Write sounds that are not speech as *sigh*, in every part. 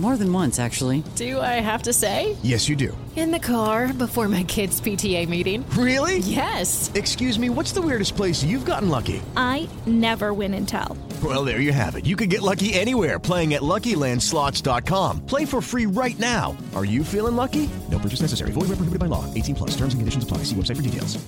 More than once, actually. Do I have to say? Yes, you do. In the car before my kids' PTA meeting. Really? Yes. Excuse me, what's the weirdest place you've gotten lucky? I never win and tell. Well, there you have it. You can get lucky anywhere playing at LuckyLandSlots.com. Play for free right now. Are you feeling lucky? No purchase necessary. Void where prohibited by law. 18 plus. Terms and conditions apply. See website for details.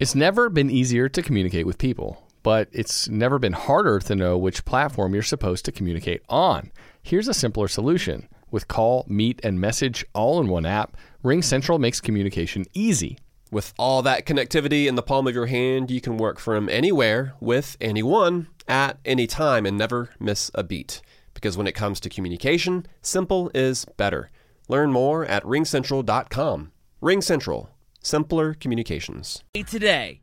It's never been easier to communicate with people, but it's never been harder to know which platform you're supposed to communicate on. Here's a simpler solution. With call, meet, and message all in one app, RingCentral makes communication easy. With all that connectivity in the palm of your hand, you can work from anywhere with anyone at any time and never miss a beat. Because when it comes to communication, simple is better. Learn more at ringcentral.com. RingCentral, simpler communications. Today.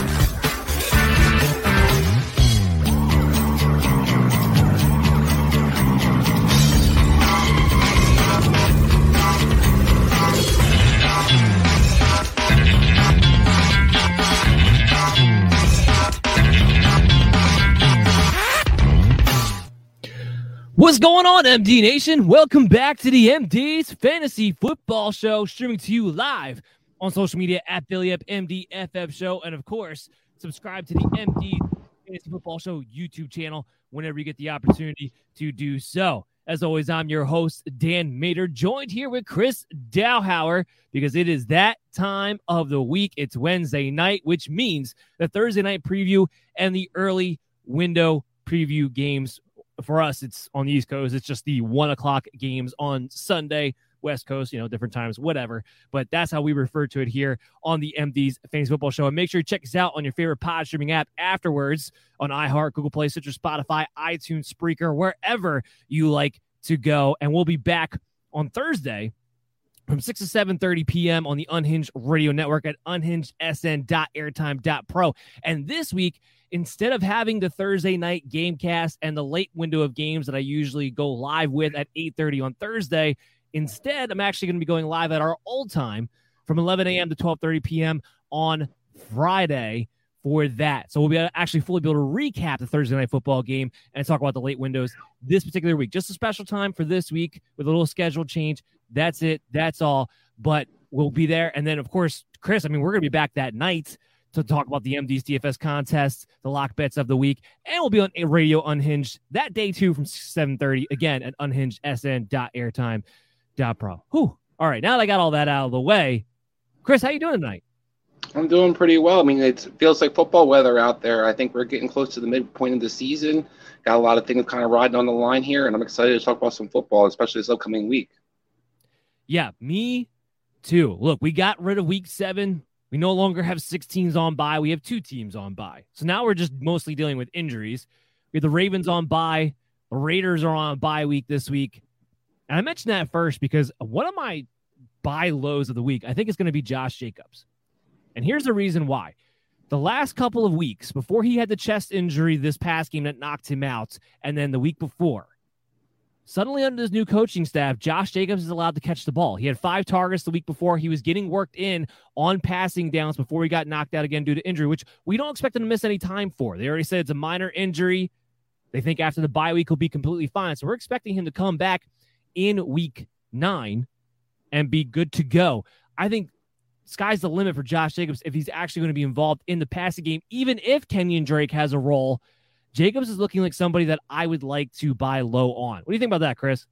What's going on, MD Nation? Welcome back to the MD's Fantasy Football Show, streaming to you live on social media at Billy Up MDFF Show. And of course, subscribe to the MD Fantasy Football Show YouTube channel whenever you get the opportunity to do so. As always, I'm your host, Dan Mater, joined here with Chris Dowhauer because it is that time of the week. It's Wednesday night, which means the Thursday night preview and the early window preview games for us, it's on the East Coast. It's just the one o'clock games on Sunday, West Coast, you know, different times, whatever. But that's how we refer to it here on the MD's Fantasy Football Show. And make sure you check us out on your favorite pod streaming app afterwards on iHeart, Google Play, Stitcher, Spotify, iTunes, Spreaker, wherever you like to go. And we'll be back on Thursday from 6 to 7.30 p.m. on the Unhinged Radio Network at unhingedsn.airtime.pro. And this week, instead of having the Thursday night game cast and the late window of games that I usually go live with at 8:30 on Thursday, instead I'm actually going to be going live at our old time from 11 a.m. to 12:30 p.m. on Friday for that. So we'll be actually fully be able to recap the Thursday night football game and talk about the late windows this particular week. Just a special time for this week with a little schedule change. That's it. That's all. But we'll be there. And then of course, Chris, I mean, we're going to be back that night to talk about the MD's DFS contest, the lock bets of the week, and we'll be on a Radio Unhinged that day too from 7:30 again at unhingedsn.airtime.pro. Whew. All right, now that I got all that out of the way, Chris, how you doing tonight? I'm doing pretty well. I mean, it feels like football weather out there. I think we're getting close to the midpoint of the season. Got a lot of things kind of riding on the line here, and I'm excited to talk about some football, especially this upcoming week. Yeah, me too. Look, we got rid of week seven. We no longer have six teams on bye. We have two teams on bye. So now we're just mostly dealing with injuries. We have the Ravens on bye. The Raiders are on bye week this week. And I mentioned that first because one of my buy lows of the week, I think is going to be Josh Jacobs. And here's the reason why. The last couple of weeks before he had the chest injury this past game that knocked him out, and then the week before, Suddenly, under this new coaching staff, Josh Jacobs is allowed to catch the ball. He had five targets the week before. He was getting worked in on passing downs before he got knocked out again due to injury, which we don't expect him to miss any time for. They already said it's a minor injury. They think after the bye week he'll be completely fine. So we're expecting him to come back in week nine and be good to go. I think sky's the limit for Josh Jacobs if he's actually going to be involved in the passing game, even if Kenyon Drake has a role Jacobs is looking like somebody that I would like to buy low on. What do you think about that, Chris?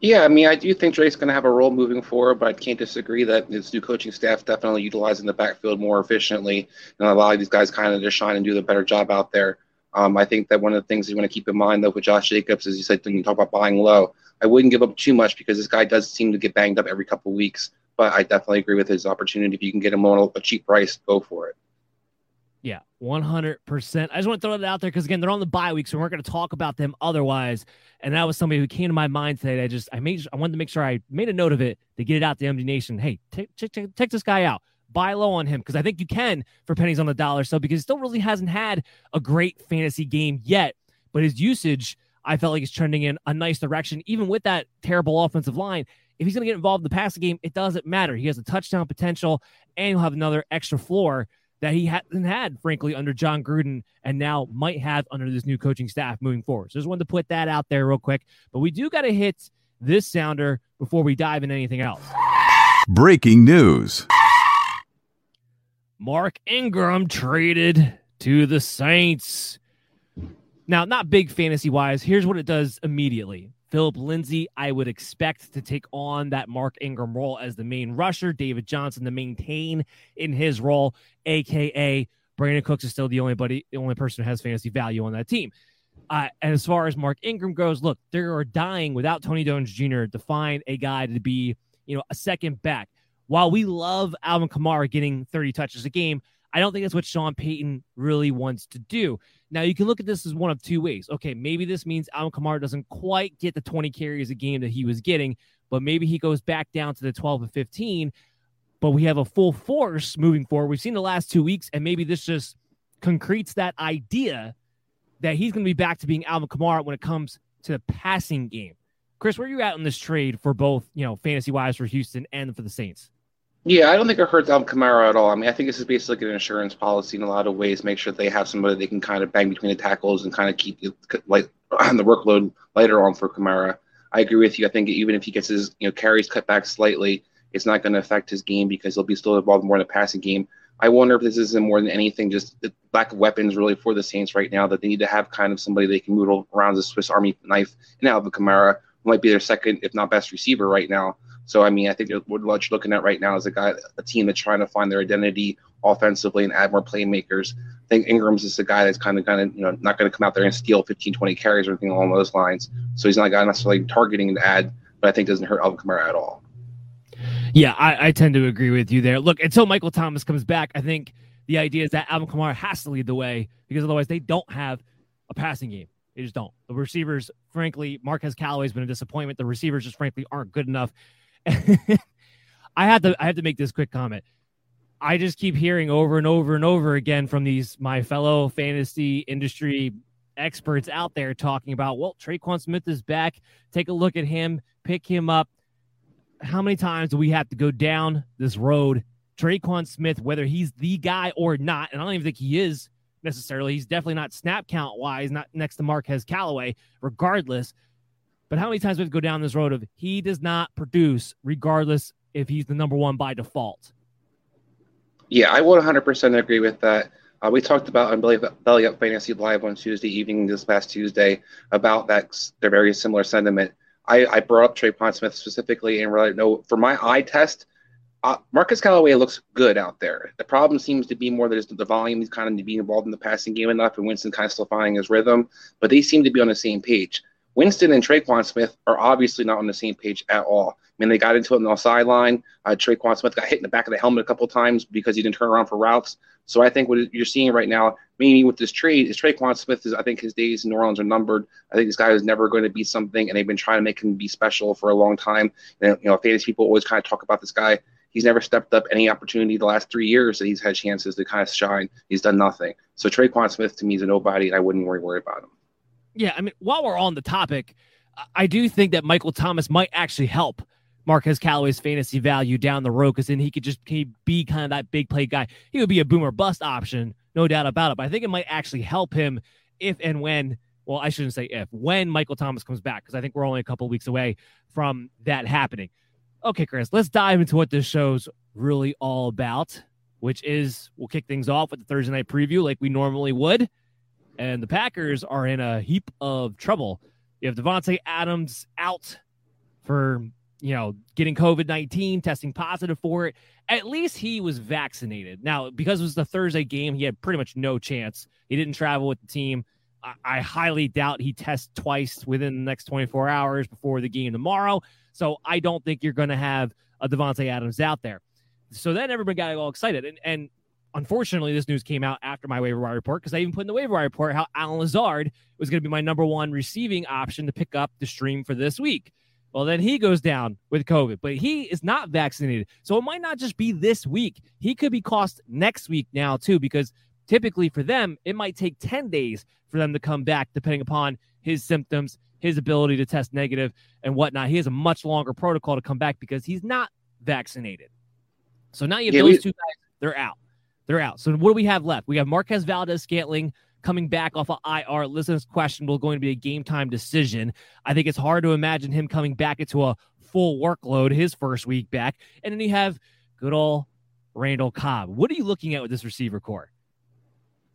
Yeah, I mean, I do think Drake's going to have a role moving forward, but I can't disagree that his new coaching staff definitely utilizing the backfield more efficiently and allow these guys kind of to shine and do the better job out there. Um, I think that one of the things you want to keep in mind, though, with Josh Jacobs, is you said when you talk about buying low, I wouldn't give up too much because this guy does seem to get banged up every couple weeks. But I definitely agree with his opportunity. If you can get him on a cheap price, go for it. Yeah, 100%. I just want to throw that out there because, again, they're on the bye week, so we're not going to talk about them otherwise. And that was somebody who came to my mind today. I just, I made, I wanted to make sure I made a note of it to get it out to MD Nation. Hey, take, take this guy out. Buy low on him because I think you can for pennies on the dollar. So, because he still really hasn't had a great fantasy game yet, but his usage, I felt like is trending in a nice direction, even with that terrible offensive line. If he's going to get involved in the passing game, it doesn't matter. He has a touchdown potential and he'll have another extra floor that he hasn't had, frankly, under Jon Gruden and now might have under this new coaching staff moving forward. So just wanted to put that out there real quick. But we do got to hit this sounder before we dive into anything else. Breaking news Mark Ingram traded to the Saints. Now, not big fantasy wise. Here's what it does immediately Phillip Lindsay, I would expect to take on that Mark Ingram role as the main rusher. David Johnson to maintain in his role, aka Brandin Cooks is still the only buddy, the only person who has fantasy value on that team. Uh, and as far as Mark Ingram goes, look, they are dying without Tony Jones Jr. to find a guy to be, you know, a second back. While we love Alvin Kamara getting 30 touches a game, I don't think that's what Sean Payton really wants to do. Now you can look at this as one of two ways. Okay, maybe this means Alvin Kamara doesn't quite get the 20 carries a game that he was getting, but maybe he goes back down to the 12 and 15. But we have a full force moving forward. We've seen the last two weeks, and maybe this just concretes that idea that he's going to be back to being Alvin Kamara when it comes to the passing game. Chris, where are you at in this trade for both, you know, fantasy wise for Houston and for the Saints? Yeah, I don't think it hurts Alvin Kamara at all. I mean, I think this is basically an insurance policy in a lot of ways. Make sure they have somebody they can kind of bang between the tackles and kind of keep like *clears throat* the workload lighter on for Kamara. I agree with you. I think even if he gets his you know carries cut back slightly, it's not going to affect his game because he'll be still involved more in the passing game. I wonder if this isn't more than anything just the lack of weapons really for the Saints right now that they need to have kind of somebody they can move around the Swiss Army knife in Alvin Kamara, might be their second, if not best receiver right now. So I mean, I think what you're looking at right now is a guy, a team that's trying to find their identity offensively and add more playmakers. I think Ingram's is a guy that's kind of going to, you know, not going to come out there and steal 15, 20 carries or anything along those lines. So he's not a guy necessarily targeting to add, but I think doesn't hurt Alvin Kamara at all. Yeah, I, I tend to agree with you there. Look, until Michael Thomas comes back, I think the idea is that Alvin Kamara has to lead the way because otherwise they don't have a passing game. They just don't. The receivers, frankly, Marquez Callaway's been a disappointment. The receivers just frankly aren't good enough. *laughs* I had to I have to make this quick comment. I just keep hearing over and over and over again from these my fellow fantasy industry experts out there talking about, well, Tre'Quan Smith is back. Take a look at him, pick him up. How many times do we have to go down this road? Tre'Quan Smith, whether he's the guy or not, and I don't even think he is necessarily. He's definitely not snap count wise, not next to Marquez Callaway, regardless. But how many times we have to go down this road of he does not produce, regardless if he's the number one by default? Yeah, I would 100% agree with that. Uh, we talked about on Belly, Up Fantasy Live on Tuesday evening this past Tuesday about that. They're very similar sentiment. I, I brought up Tre'Quan Smith specifically and really no for my eye test. Uh, Marquez Callaway looks good out there. The problem seems to be more that the volume. He's kind of being involved in the passing game enough, and Winston kind of still finding his rhythm. But they seem to be on the same page. Winston and Tre'Quan Smith are obviously not on the same page at all. I mean, they got into it on the sideline. Uh, Tre'Quan Smith got hit in the back of the helmet a couple times because he didn't turn around for routes. So I think what you're seeing right now, maybe with this trade, is Tre'Quan Smith is I think his days in New Orleans are numbered. I think this guy is never going to be something, and they've been trying to make him be special for a long time. And, you know, fantasy people always kind of talk about this guy. He's never stepped up any opportunity the last three years that he's had chances to kind of shine. He's done nothing. So Tre'Quan Smith to me is a nobody, and I wouldn't worry, worry about him. Yeah, I mean, while we're on the topic, I do think that Michael Thomas might actually help Marquez Callaway's fantasy value down the road because then he could just he be kind of that big play guy. He would be a boomer bust option, no doubt about it. But I think it might actually help him if and when. Well, I shouldn't say if when Michael Thomas comes back because I think we're only a couple weeks away from that happening. Okay, Chris, let's dive into what this show's really all about, which is we'll kick things off with the Thursday night preview like we normally would. And the Packers are in a heap of trouble. You have Davante Adams out for, you know, getting COVID 19, testing positive for it. At least he was vaccinated. Now, because it was the Thursday game, he had pretty much no chance. He didn't travel with the team. I, I highly doubt he tests twice within the next 24 hours before the game tomorrow. So I don't think you're going to have a Davante Adams out there. So then everybody got all excited. And, and unfortunately, this news came out after my waiver wire report because I even put in the waiver wire report how Allen Lazard was going to be my number one receiving option to pick up the stream for this week. Well, then he goes down with COVID, but he is not vaccinated. So it might not just be this week. He could be cost next week now, too, because typically for them, it might take 10 days for them to come back, depending upon his symptoms, his ability to test negative, and whatnot. He has a much longer protocol to come back because he's not vaccinated. So now you have yeah, those we- two guys, they're out. They're out. So what do we have left? We have Marquez Valdes Scantling coming back off of IR. Listen, this question will going to be a game time decision. I think it's hard to imagine him coming back into a full workload his first week back. And then you have good old Randall Cobb. What are you looking at with this receiver core?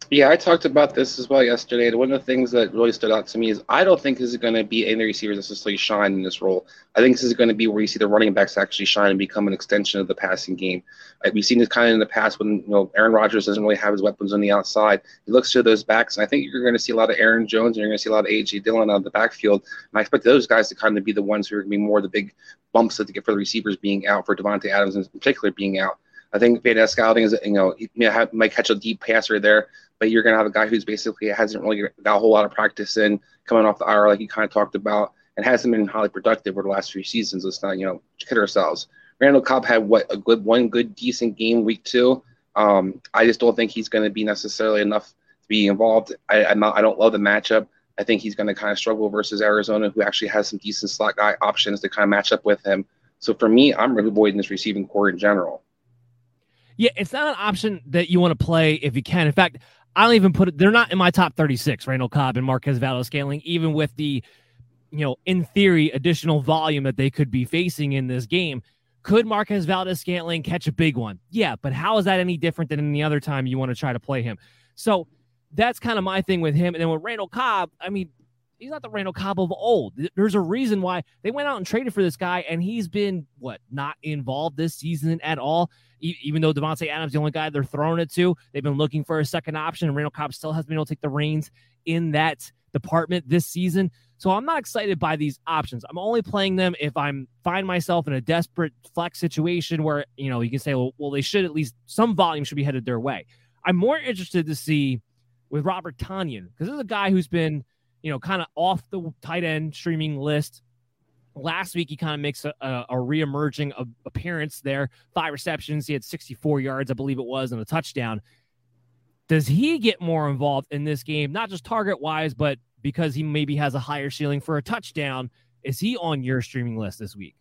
Yeah, I talked about this as well yesterday. One of the things that really stood out to me is I don't think this is going to be any receivers necessarily shine in this role. I think this is going to be where you see the running backs actually shine and become an extension of the passing game. Uh, we've seen this kind of in the past when you know Aaron Rodgers doesn't really have his weapons on the outside. He looks to those backs, and I think you're going to see a lot of Aaron Jones and you're going to see a lot of AJ Dillon on the backfield. And I expect those guys to kind of be the ones who are going to be more of the big bumps that to get for the receivers being out for Davante Adams in particular being out. I think Valdes Scantling is, you know, he might catch a deep passer there, but you're going to have a guy who's basically hasn't really got a whole lot of practice in coming off the IR, like you kind of talked about, and hasn't been highly productive over the last few seasons. Let's not, you know, kid ourselves. Randall Cobb had what a good one, good decent game week two. Um, I just don't think he's going to be necessarily enough to be involved. I, I'm not, I don't love the matchup. I think he's going to kind of struggle versus Arizona, who actually has some decent slot guy options to kind of match up with him. So for me, I'm really avoiding this receiving core in general. Yeah, it's not an option that you want to play if you can. In fact, I don't even put it, they're not in my top 36, Randall Cobb and Marquez Valdes Scantling, even with the, you know, in theory, additional volume that they could be facing in this game. Could Marquez Valdes Scantling catch a big one? Yeah, but how is that any different than any other time you want to try to play him? So that's kind of my thing with him. And then with Randall Cobb, I mean, he's not the Randall Cobb of old. There's a reason why they went out and traded for this guy, and he's been what not involved this season at all. E- even though Davante Adams the only guy they're throwing it to, they've been looking for a second option, and Randall Cobb still has been able to take the reins in that department this season. So I'm not excited by these options. I'm only playing them if I'm find myself in a desperate flex situation where you know you can say, well, well, they should at least some volume should be headed their way. I'm more interested to see with Robert Tonyan because this is a guy who's been you know, kind of off the tight end streaming list. Last week, he kind of makes a, a, a reemerging appearance there. Five receptions. He had 64 yards, I believe it was, and a touchdown. Does he get more involved in this game, not just target wise, but because he maybe has a higher ceiling for a touchdown? Is he on your streaming list this week?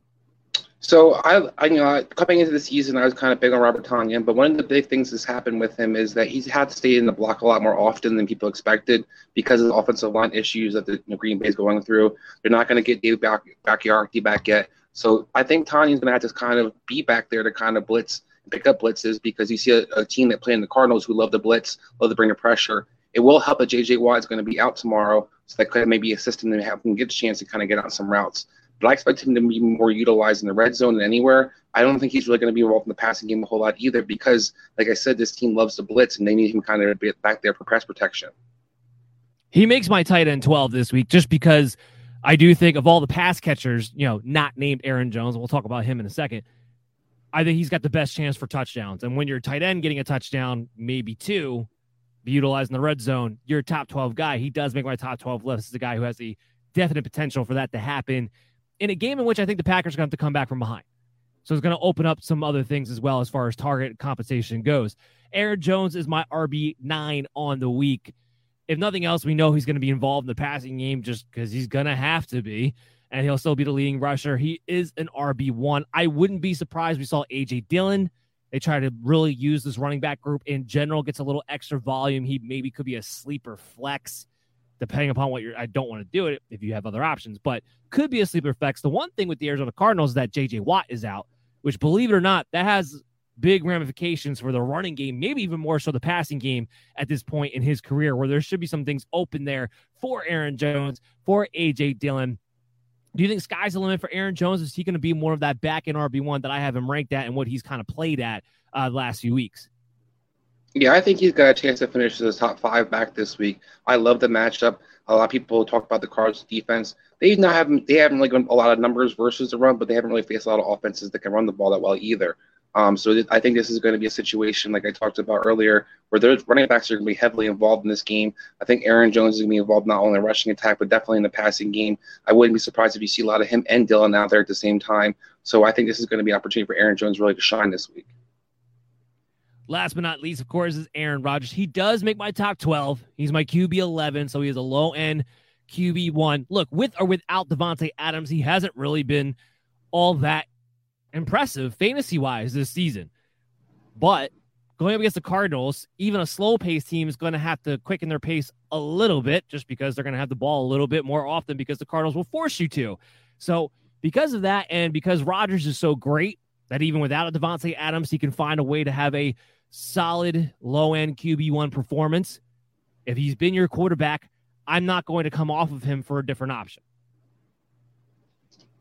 So I, I, you know, coming into the season, I was kind of big on Robert Tonyan, but one of the big things that's happened with him is that he's had to stay in the block a lot more often than people expected because of the offensive line issues that the you know, Green Bay is going through. They're not going to get David back, Bakhtiari back yet. So I think Tonyan's going to have to kind of be back there to kind of blitz and pick up blitzes because you see a, a team that play in the Cardinals who love to blitz, love to bring the pressure. It will help that J.J. Watt is going to be out tomorrow, so that could maybe assist him to have him get a chance to kind of get on some routes but I expect him to be more utilized in the red zone than anywhere. I don't think he's really going to be involved in the passing game a whole lot either because, like I said, this team loves to blitz and they need him kind of back there for press protection. He makes my tight end 12 this week just because I do think of all the pass catchers, you know, not named Aaron Jones, we'll talk about him in a second. I think he's got the best chance for touchdowns. And when you're tight end getting a touchdown, maybe two, be utilized in the red zone, you're a top 12 guy. He does make my top 12 list. This is a guy who has the definite potential for that to happen in a game in which I think the Packers are going to have to come back from behind. So it's going to open up some other things as well as far as target compensation goes. Aaron Jones is my RB9 on the week. If nothing else, we know he's going to be involved in the passing game just because he's going to have to be, and he'll still be the leading rusher. He is an RB1. I wouldn't be surprised we saw AJ Dillon. They try to really use this running back group in general, gets a little extra volume. He maybe could be a sleeper flex, depending upon what you're. I don't want to do it if you have other options, but could be a sleeper flex. The one thing with the Arizona Cardinals is that JJ Watt is out, which, believe it or not, that has big ramifications for the running game, maybe even more so the passing game at this point in his career, where there should be some things open there for Aaron Jones, for AJ Dillon. Do you think sky's the limit for Aaron Jones? Is he going to be more of that back in RB1 that I have him ranked at and what he's kind of played at uh, the last few weeks? Yeah, I think he's got a chance to finish a top five back this week. I love the matchup. A lot of people talk about the Cardinals defense. They not have they haven't really a lot of numbers versus the run, but they haven't really faced a lot of offenses that can run the ball that well either. Um, so th- I think this is going to be a situation like I talked about earlier, where their running backs are going to be heavily involved in this game. I think Aaron Jones is going to be involved not only in rushing attack, but definitely in the passing game. I wouldn't be surprised if you see a lot of him and Dillon out there at the same time. So I think this is going to be an opportunity for Aaron Jones really to shine this week. Last but not least, of course, is Aaron Rodgers. He does make my top 12. He's my QB 11, so he is a low end QB one. Look, with or without Davante Adams, he hasn't really been all that impressive fantasy wise this season. But going up against the Cardinals, even a slow pace team is going to have to quicken their pace a little bit just because they're going to have the ball a little bit more often because the Cardinals will force you to. So, because of that, and because Rodgers is so great that even without a Davante Adams, he can find a way to have a solid low end QB1 performance. If he's been your quarterback, I'm not going to come off of him for a different option.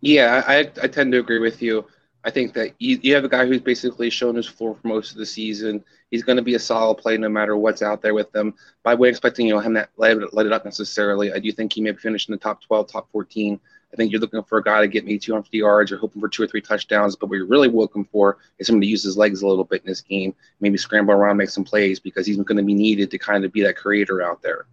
Yeah, I, I tend to agree with you. I think that you, you have a guy who's basically shown his floor for most of the season. He's going to be a solid play no matter what's out there with them. But I wasn't expecting you know him to let, let it up necessarily. I do think he may finish in the top 12, top 14. I think you're looking for a guy to get me 250 yards or hoping for two or three touchdowns. But what you're really looking for is someone to use his legs a little bit in this game, maybe scramble around, make some plays because he's going to be needed to kind of be that creator out there.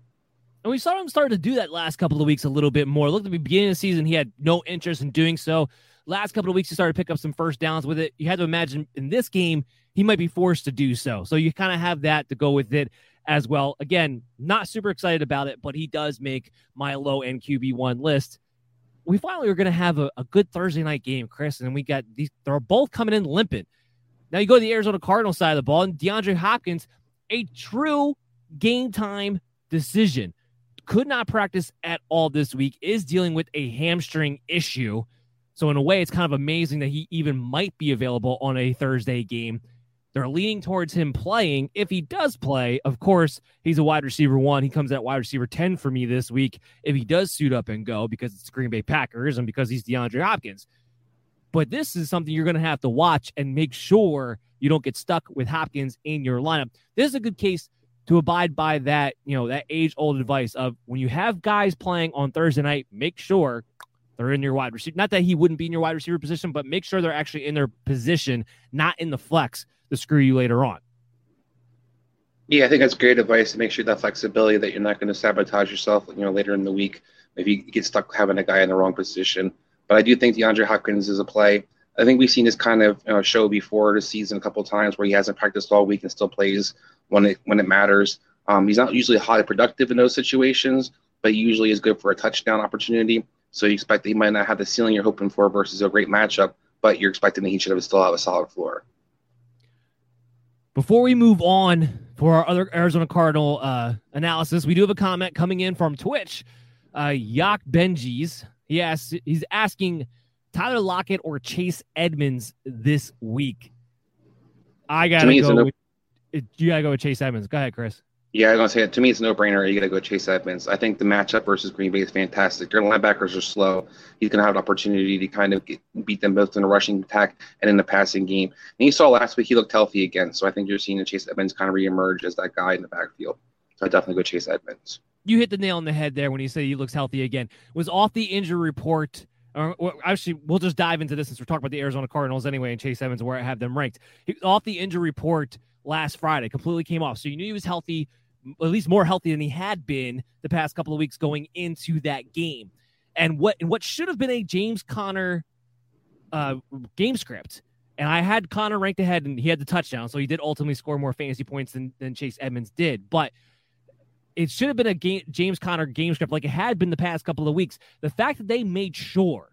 And we saw him start to do that last couple of weeks a little bit more. Look at the beginning of the season, he had no interest in doing so. Last couple of weeks, he started to pick up some first downs with it. You had to imagine in this game, he might be forced to do so. So you kind of have that to go with it as well. Again, not super excited about it, but he does make my low end QB1 list. We finally are going to have a, a, good Thursday night game, Chris, and we got these, they're both coming in limping. Now you go to the Arizona Cardinals side of the ball, and DeAndre Hopkins, a true game time decision. Could not practice at all this week, is dealing with a hamstring issue. So in a way, it's kind of amazing that he even might be available on a Thursday game. They're leaning towards him playing. If he does play, of course, he's a wide receiver one. He comes at wide receiver 10 for me this week if he does suit up and go because it's Green Bay Packers and because he's DeAndre Hopkins. But this is something you're going to have to watch and make sure you don't get stuck with Hopkins in your lineup. This is a good case to abide by that, you know, that age old advice of when you have guys playing on Thursday night, make sure they're in your wide receiver. Not that he wouldn't be in your wide receiver position, but make sure they're actually in their position, not in the flex to screw you later on. Yeah, I think that's great advice to make sure that flexibility that you're not going to sabotage yourself, you know, later in the week if you get stuck having a guy in the wrong position. But I do think DeAndre Hopkins is a play. I think we've seen this kind of you know, show before this season a couple times where he hasn't practiced all week and still plays when it when it matters. Um, he's not usually highly productive in those situations, but he usually is good for a touchdown opportunity. So you expect that he might not have the ceiling you're hoping for versus a great matchup, but you're expecting that he should have still have a solid floor. Before we move on for our other Arizona Cardinal uh, analysis, we do have a comment coming in from Twitch. Uh, Yak Benjis. He asks, he's asking Tyler Lockett or Chase Edmonds this week. I gotta go. With, you gotta go with Chase Edmonds. Go ahead, Chris. Yeah, I'm gonna say. To me, it's a no-brainer. You got to go Chase Edmonds. I think the matchup versus Green Bay is fantastic. Their linebackers are slow. He's gonna have an opportunity to kind of get, beat them both in the rushing attack and in the passing game. And you saw last week he looked healthy again. So I think you're seeing Chase Edmonds kind of reemerge as that guy in the backfield. So I definitely go Chase Edmonds. You hit the nail on the head there when you say he looks healthy again. Was off the injury report. Uh, or, actually, we'll just dive into this since we're talking about the Arizona Cardinals anyway, and Chase Edmonds, where I have them ranked. He, off the injury report last Friday, completely came off. So you knew he was healthy at least more healthy than he had been the past couple of weeks going into that game. And what and what should have been a James Conner uh, game script. And I had Conner ranked ahead and he had the touchdown. So he did ultimately score more fantasy points than, than Chase Edmonds did. But it should have been a game, James Conner game script like it had been the past couple of weeks. The fact that they made sure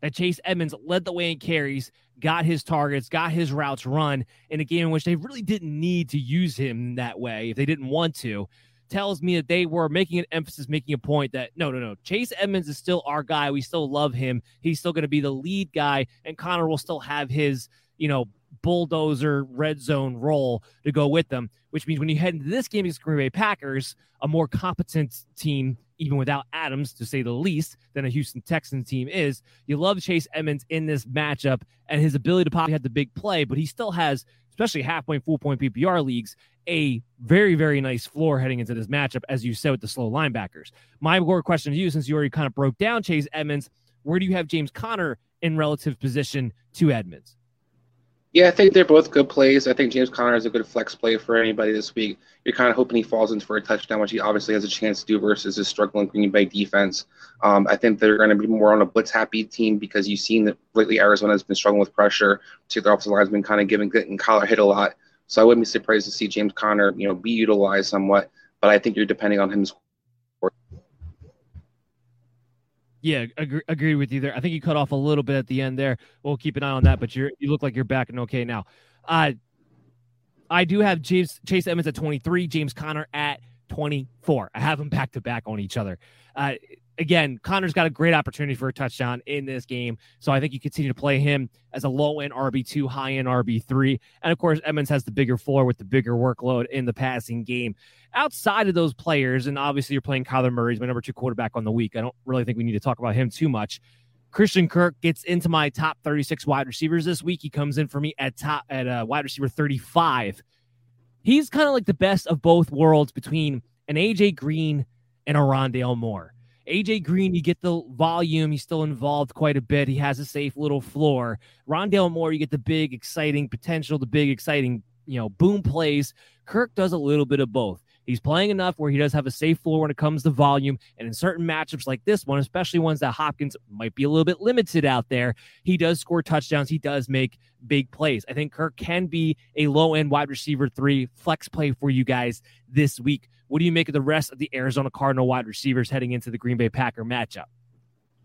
that Chase Edmonds led the way in carries, got his targets, got his routes run in a game in which they really didn't need to use him that way if they didn't want to, tells me that they were making an emphasis, making a point that no, no, no, Chase Edmonds is still our guy. We still love him. He's still going to be the lead guy, and Conner will still have his, you know, bulldozer red zone role to go with them, which means when you head into this game against Green Bay Packers, a more competent team, even without Adams, to say the least, than a Houston Texans team is. You love Chase Edmonds in this matchup and his ability to probably have the big play, but he still has, especially half point, full point PPR leagues, a very, very nice floor heading into this matchup, as you said with the slow linebackers. My core question to you, since you already kind of broke down Chase Edmonds, where do you have James Conner in relative position to Edmonds? Yeah, I think they're both good plays. I think James Conner is a good flex play for anybody this week. You're kind of hoping he falls in for a touchdown, which he obviously has a chance to do versus his struggling Green Bay defense. Um, I think they're going to be more on a blitz happy team because you've seen that lately Arizona has been struggling with pressure. To their offensive line has been kind of giving getting Kyler hit a lot. So I wouldn't be surprised to see James Conner, you know, be utilized somewhat. But I think you're depending on him Yeah, agree, agree with you there. I think you cut off a little bit at the end there. We'll keep an eye on that, but you you look like you're back and okay now. Uh, I do have James Chase Edmonds at 23, James Conner at 24. I have them back to back on each other. Uh, again, Conner's got a great opportunity for a touchdown in this game. So I think you continue to play him as a low end RB2, high end RB3. And of course, Edmonds has the bigger floor with the bigger workload in the passing game. Outside of those players, and obviously you're playing Kyler Murray, he's my number two quarterback on the week. I don't really think we need to talk about him too much. Christian Kirk gets into my top 36 wide receivers this week. He comes in for me at top at uh, wide receiver 35. He's kind of like the best of both worlds between an AJ Green and a Rondale Moore. AJ Green, you get the volume. He's still involved quite a bit. He has a safe little floor. Rondale Moore, you get the big, exciting potential, the big, exciting, you know, boom plays. Kirk does a little bit of both. He's playing enough where he does have a safe floor when it comes to volume. And in certain matchups like this one, especially ones that Hopkins might be a little bit limited out there, he does score touchdowns. He does make big plays. I think Kirk can be a low end wide receiver three flex play for you guys this week. What do you make of the rest of the Arizona Cardinal wide receivers heading into the Green Bay Packer matchup?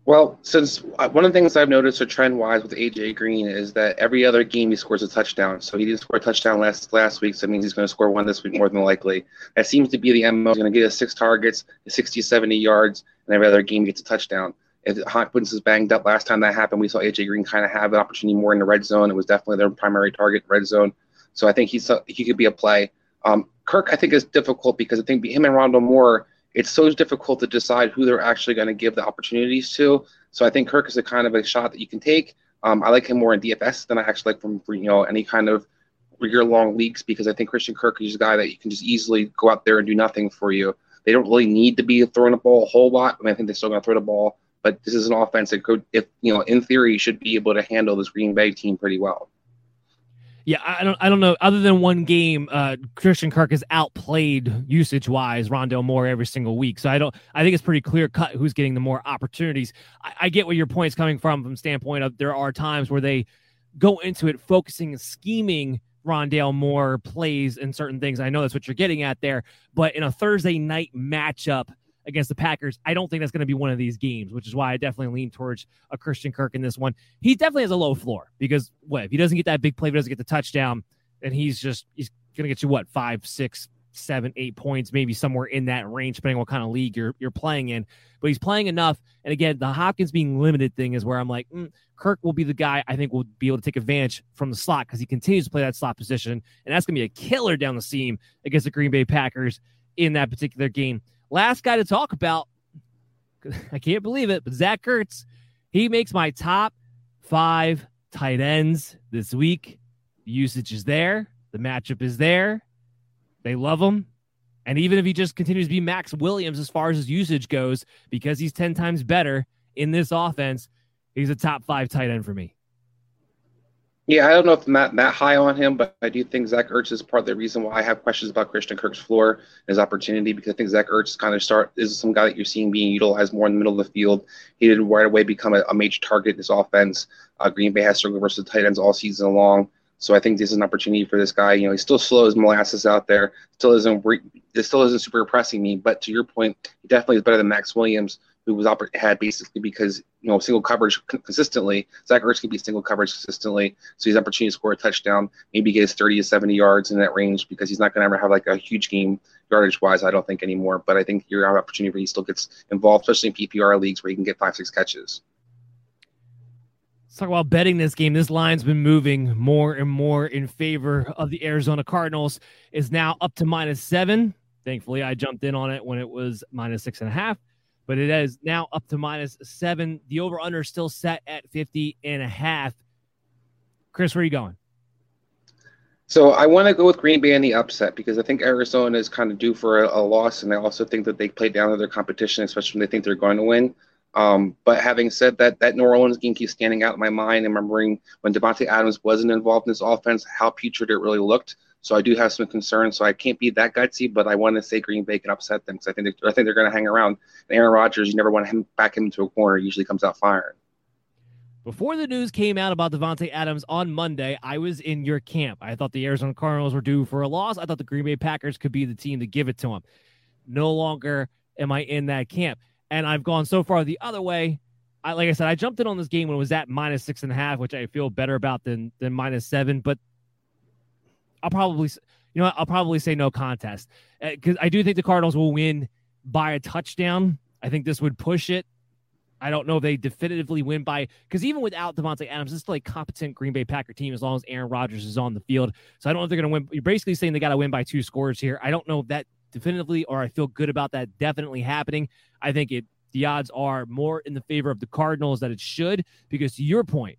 Well, since uh, one of the things I've noticed a trend wise with AJ Green is that every other game he scores a touchdown. So he didn't score a touchdown last last week, so it means he's going to score one this week more than likely. That seems to be the MO. He's going to get us six targets, 60, 70 yards, and every other game gets a touchdown. If Hopkins is banged up last time that happened, we saw AJ Green kind of have an opportunity more in the red zone. It was definitely their primary target, red zone. So I think he's he could be a play. Um, Kirk, I think, is difficult because I think him and Rondale Moore it's so difficult to decide who they're actually going to give the opportunities to. So I think Kirk is a kind of a shot that you can take. Um, I like him more in DFS than I actually like from you know any kind of year long leagues because I think Christian Kirk is a guy that you can just easily go out there and do nothing for you. They don't really need to be throwing the ball a whole lot. I mean, I think they're still going to throw the ball, but this is an offense that could, if you know, in theory, should be able to handle this Green Bay team pretty well. Yeah, I don't I don't know. Other than one game, uh, Christian Kirk has outplayed usage wise Rondale Moore every single week. So I don't I think it's pretty clear cut who's getting the more opportunities. I, I get where your point's coming from from standpoint of there are times where they go into it focusing and scheming Rondale Moore plays and certain things. I know that's what you're getting at there, but in a Thursday night matchup against the Packers. I don't think that's going to be one of these games, which is why I definitely lean towards a Christian Kirk in this one. He definitely has a low floor because what if he doesn't get that big play, if he doesn't get the touchdown, then he's just he's going to get you what five, six, seven, eight points, maybe somewhere in that range, depending what kind of league you're you're playing in. But he's playing enough. And again, the Hopkins being limited thing is where I'm like, mm, Kirk will be the guy I think will be able to take advantage from the slot because he continues to play that slot position, and that's going to be a killer down the seam against the Green Bay Packers in that particular game. Last guy to talk about, I can't believe it, but Zach Ertz, he makes my top five tight ends this week. The usage is there, the matchup is there. They love him. And even if he just continues to be Maxx Williams as far as his usage goes, because he's 10 times better in this offense, he's a top five tight end for me. Yeah, I don't know if I'm that, that high on him, but I do think Zach Ertz is part of the reason why I have questions about Christian Kirk's floor and his opportunity because I think Zach Ertz kind of start is some guy that you're seeing being utilized more in the middle of the field. He did right away become a, a major target in his offense. Uh, Green Bay has struggled versus tight ends all season long. So I think this is an opportunity for this guy. You know, he's still slow as molasses out there. Still isn't. It still isn't super impressing me. But to your point, he definitely is better than Maxx Williams, who was had basically because you know single coverage consistently. Zach Ertz be single coverage consistently, so he's opportunity to score a touchdown, maybe get his 30 to 70 yards in that range because he's not going to ever have like a huge game yardage wise. I don't think anymore. But I think you're an opportunity where he still gets involved, especially in PPR leagues where he can get five six catches. Let's talk about betting this game. This line's been moving more and more in favor of the Arizona Cardinals. Is now up to minus seven. Thankfully, I jumped in on it when it was minus six and a half but it is now up to minus seven. The over under is still set at 50 and a half. Chris, where are you going? So I want to go with Green Bay in the upset because I think Arizona is kind of due for a, a, loss, and I also think that they play down to their competition, especially when they think they're going to win. Um, but having said that, that New Orleans game keeps standing out in my mind, and remembering when Davante Adams wasn't involved in this offense, how putrid it really looked. So I do have some concerns. So I can't be that gutsy, but I want to say Green Bay can upset them because I think I think they're going to hang around. And Aaron Rodgers, you never want him back into a corner. He usually comes out firing. Before the news came out about Davante Adams on Monday, I was in your camp. I thought the Arizona Cardinals were due for a loss. I thought the Green Bay Packers could be the team to give it to them. No longer am I in that camp, and I've gone so far the other way. I, like I said, I jumped in on this game when it was at minus six and a half, which I feel better about than than minus seven. But I'll probably, you know, I'll probably say no contest because uh, I do think the Cardinals will win by a touchdown. I think this would push it. I don't know if they definitively win by because even without Davante Adams, it's still a competent Green Bay Packer team as long as Aaron Rodgers is on the field. So I don't know if they're going to win. You're basically saying they got to win by two scores here. I don't know if that definitively or I feel good about that definitely happening. I think it the odds are more in the favor of the Cardinals that it should because to your point,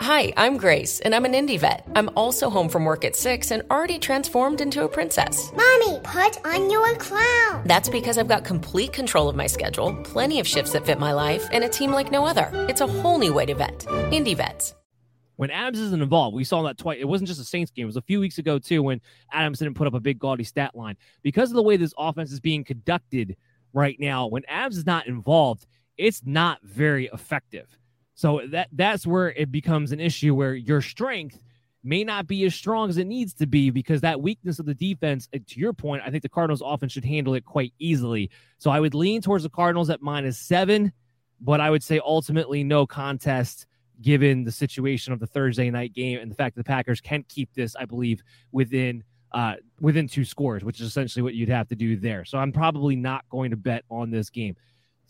Hi, I'm Grace, and I'm an indie vet. I'm also home from work at 6 and already transformed into a princess. Mommy, put on your crown. That's because I've got complete control of my schedule, plenty of shifts that fit my life, and a team like no other. It's a whole new way to vet. Indie vets. When Adams isn't involved, we saw that twice. It wasn't just a Saints game. It was a few weeks ago, too, when Adams didn't put up a big gaudy stat line. Because of the way this offense is being conducted right now, when Adams is not involved, it's not very effective. So that that's where it becomes an issue where your strength may not be as strong as it needs to be because that weakness of the defense, to your point, I think the Cardinals often should handle it quite easily. So I would lean towards the Cardinals at minus seven, but I would say ultimately no contest given the situation of the Thursday night game and the fact that the Packers can keep this, I believe, within uh, within two scores, which is essentially what you'd have to do there. So I'm probably not going to bet on this game.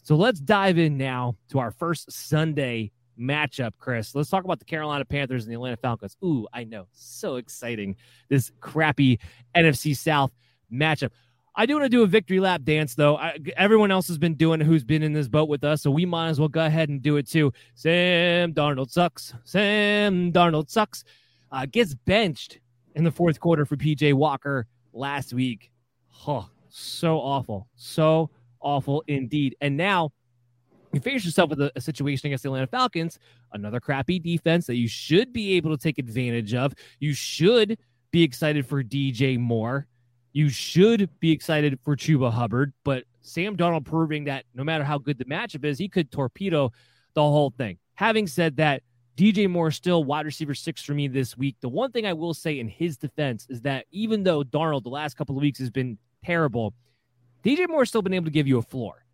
So let's dive in now to our first Sunday matchup, Chris. Let's talk about the Carolina Panthers and the Atlanta Falcons. Ooh, I know. So exciting. This crappy NFC South matchup. I do want to do a victory lap dance, though. I, everyone else has been doing who's been in this boat with us, so we might as well go ahead and do it too. Sam Darnold sucks. Sam Darnold sucks. Uh, gets benched in the fourth quarter for PJ Walker last week. Huh, so awful. So awful indeed. And now you face yourself with a, a, situation against the Atlanta Falcons, another crappy defense that you should be able to take advantage of. You should be excited for DJ Moore. You should be excited for Chuba Hubbard, but Sam Darnold proving that no matter how good the matchup is, he could torpedo the whole thing. Having said that, DJ Moore still wide receiver six for me this week. The one thing I will say in his defense is that even though Darnold the last couple of weeks has been terrible, DJ Moore has still been able to give you a floor.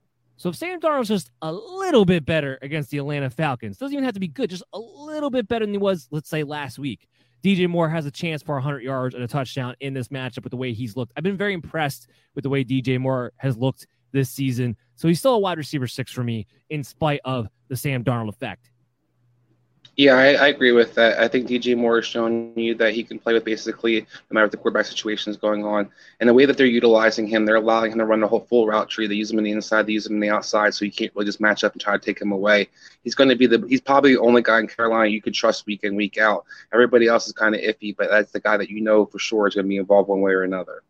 So if Sam Darnold's just a little bit better against the Atlanta Falcons, doesn't even have to be good, just a little bit better than he was, let's say, last week. DJ Moore has a chance for 100 yards and a touchdown in this matchup with the way he's looked. I've been very impressed with the way DJ Moore has looked this season. So he's still a wide receiver six for me, in spite of the Sam Darnold effect. Yeah, I, I, agree with that. I think DJ Moore has shown you that he can play with basically no matter what the quarterback situation is going on. And the way that they're utilizing him, they're allowing him to run the whole full route tree. They use him in the inside, they use him in the outside, so you can't really just match up and try to take him away. He's going to be the he's probably the only guy in Carolina you can trust week in week out. Everybody else is kind of iffy, but that's the guy that you know for sure is going to be involved one way or another.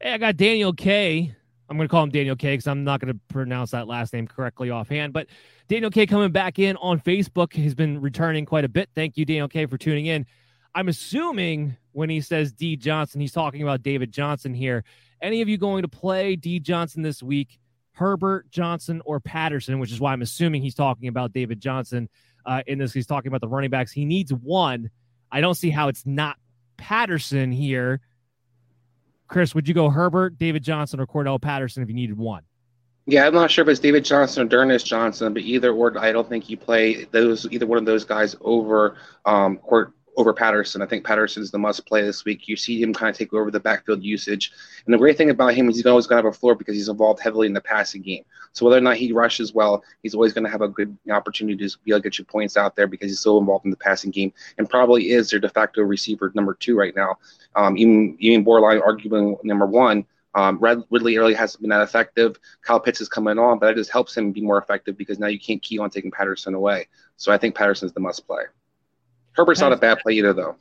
Hey, I got Daniel K. I'm going to call him Daniel K because I'm not going to pronounce that last name correctly offhand, but Daniel K coming back in on Facebook has been returning quite a bit. Thank you, Daniel K, for tuning in. I'm assuming when he says D Johnson, he's talking about David Johnson here. Any of you going to play D Johnson this week? Herbert, Johnson, or Patterson, which is why I'm assuming he's talking about David Johnson uh, in this. He's talking about the running backs. He needs one. I don't see how it's not Patterson here. Chris, would you go Herbert, David Johnson, or Cordarrelle Patterson if you needed one? Yeah, I'm not sure if it's David Johnson or D'Ernest Johnson, but either or, I don't think you play those either one of those guys over um, Court over Patterson. I think Patterson is the must play this week. You see him kind of take over the backfield usage. And the great thing about him is he's always going to have a floor because he's involved heavily in the passing game. So whether or not he rushes well, he's always going to have a good opportunity to be able to get you points out there because he's so involved in the passing game and probably is their de facto receiver number two right now. Um, even, even borderline arguing number one. Um, Red, Ridley early hasn't been that effective. Kyle Pitts is coming on, but that just helps him be more effective because now you can't key on taking Patterson away. So I think Patterson's the must play. Herbert's Patterson, not a bad play either, though.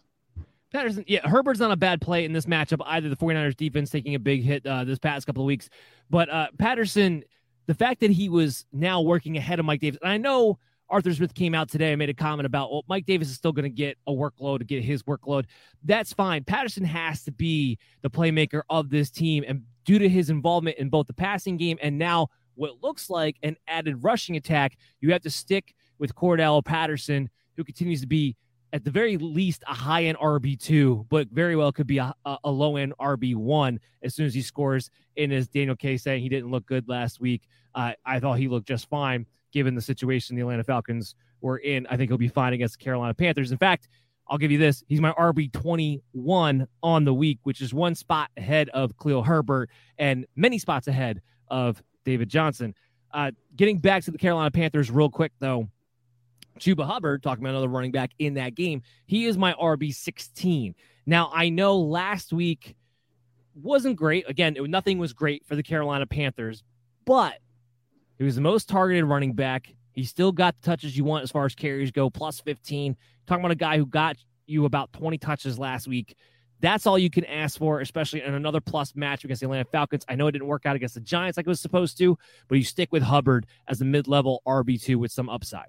Patterson, yeah, Herbert's not a bad play in this matchup either. The 49ers defense taking a big hit uh, this past couple of weeks. But uh, Patterson, the fact that he was now working ahead of Mike Davis, and I know Arthur Smith came out today and made a comment about, well, Mike Davis is still going to get a workload to get his workload. That's fine. Patterson has to be the playmaker of this team. And due to his involvement in both the passing game and now what looks like an added rushing attack, you have to stick with Cordarrelle Patterson, who continues to be at the very least a high end RB2, but very well could be a, a low end RB1 as soon as he scores. And as Daniel K saying, he didn't look good last week. Uh, I thought he looked just fine given the situation the Atlanta Falcons were in. I think he'll be fine against the Carolina Panthers. In fact, I'll give you this. He's my RB21 on the week, which is one spot ahead of Khalil Herbert and many spots ahead of David Johnson. Uh, getting back to the Carolina Panthers real quick, though. Chuba Hubbard, talking about another running back in that game, he is my RB16. Now, I know last week wasn't great. Again, it, nothing was great for the Carolina Panthers, but he was the most targeted running back. He still got the touches you want as far as carries go, plus 15. Talking about a guy who got you about 20 touches last week. That's all you can ask for, especially in another plus match against the Atlanta Falcons. I know it didn't work out against the Giants like it was supposed to, but you stick with Hubbard as a mid level RB2 with some upside.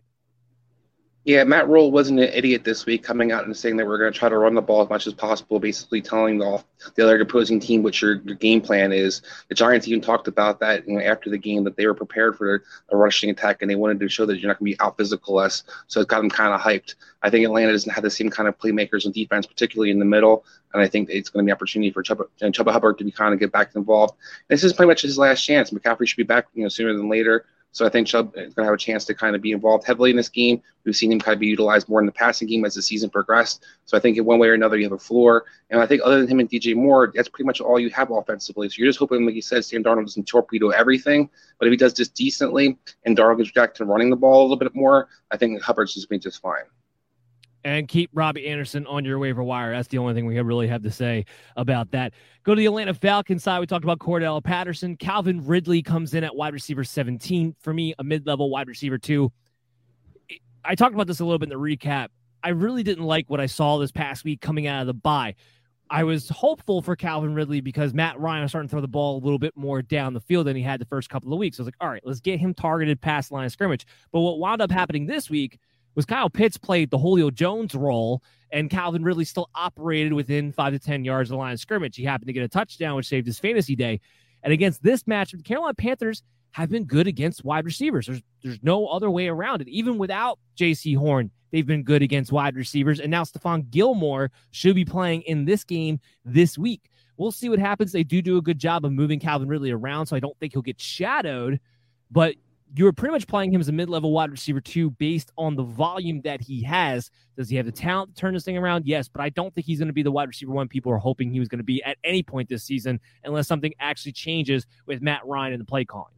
Yeah, Matt Rhule wasn't an idiot this week, coming out and saying that we're going to try to run the ball as much as possible, basically telling the, the other opposing team what your, your game plan is. The Giants even talked about that you know, after the game that they were prepared for a rushing attack and they wanted to show that you're not going to be out physical us. So it got them kind of hyped. I think Atlanta doesn't have the same kind of playmakers on defense, particularly in the middle. And I think it's going to be an opportunity for and Chuba Hubbard to be kind of get back involved. And this is pretty much his last chance. McCaffrey should be back you know sooner than later. So I think Chubb is going to have a chance to kind of be involved heavily in this game. We've seen him kind of be utilized more in the passing game as the season progressed. So I think in one way or another, you have a floor. And I think other than him and DJ Moore, that's pretty much all you have offensively. So you're just hoping, like you said, Sam Darnold doesn't torpedo everything. But if he does just decently and Darnold gets back to running the ball a little bit more, I think Hubbard's just been just fine and keep Robbie Anderson on your waiver wire. That's the only thing we really have to say about that. Go to the Atlanta Falcons side. We talked about Cordarrelle Patterson. Calvin Ridley comes in at wide receiver 17. For me, a mid level wide receiver, too. I talked about this a little bit in the recap. I really didn't like what I saw this past week coming out of the bye. I was hopeful for Calvin Ridley because Matt Ryan was starting to throw the ball a little bit more down the field than he had the first couple of weeks. I was like, all right, let's get him targeted past line of scrimmage. But what wound up happening this week was Kyle Pitts played the Julio Jones role, and Calvin Ridley still operated within five to 10 yards of the line of scrimmage. He happened to get a touchdown, which saved his fantasy day. And against this match, the Carolina Panthers have been good against wide receivers. There's there's no other way around it. Even without Jaycee Horn, they've been good against wide receivers. And now Stephon Gilmore should be playing in this game this week. We'll see what happens. They do do a good job of moving Calvin Ridley around, so I don't think he'll get shadowed. But you were pretty much playing him as a mid-level wide receiver too, based on the volume that he has. Does he have the talent to turn this thing around? Yes, but I don't think he's going to be the wide receiver one people are hoping he was going to be at any point this season, unless something actually changes with Matt Ryan and the play calling.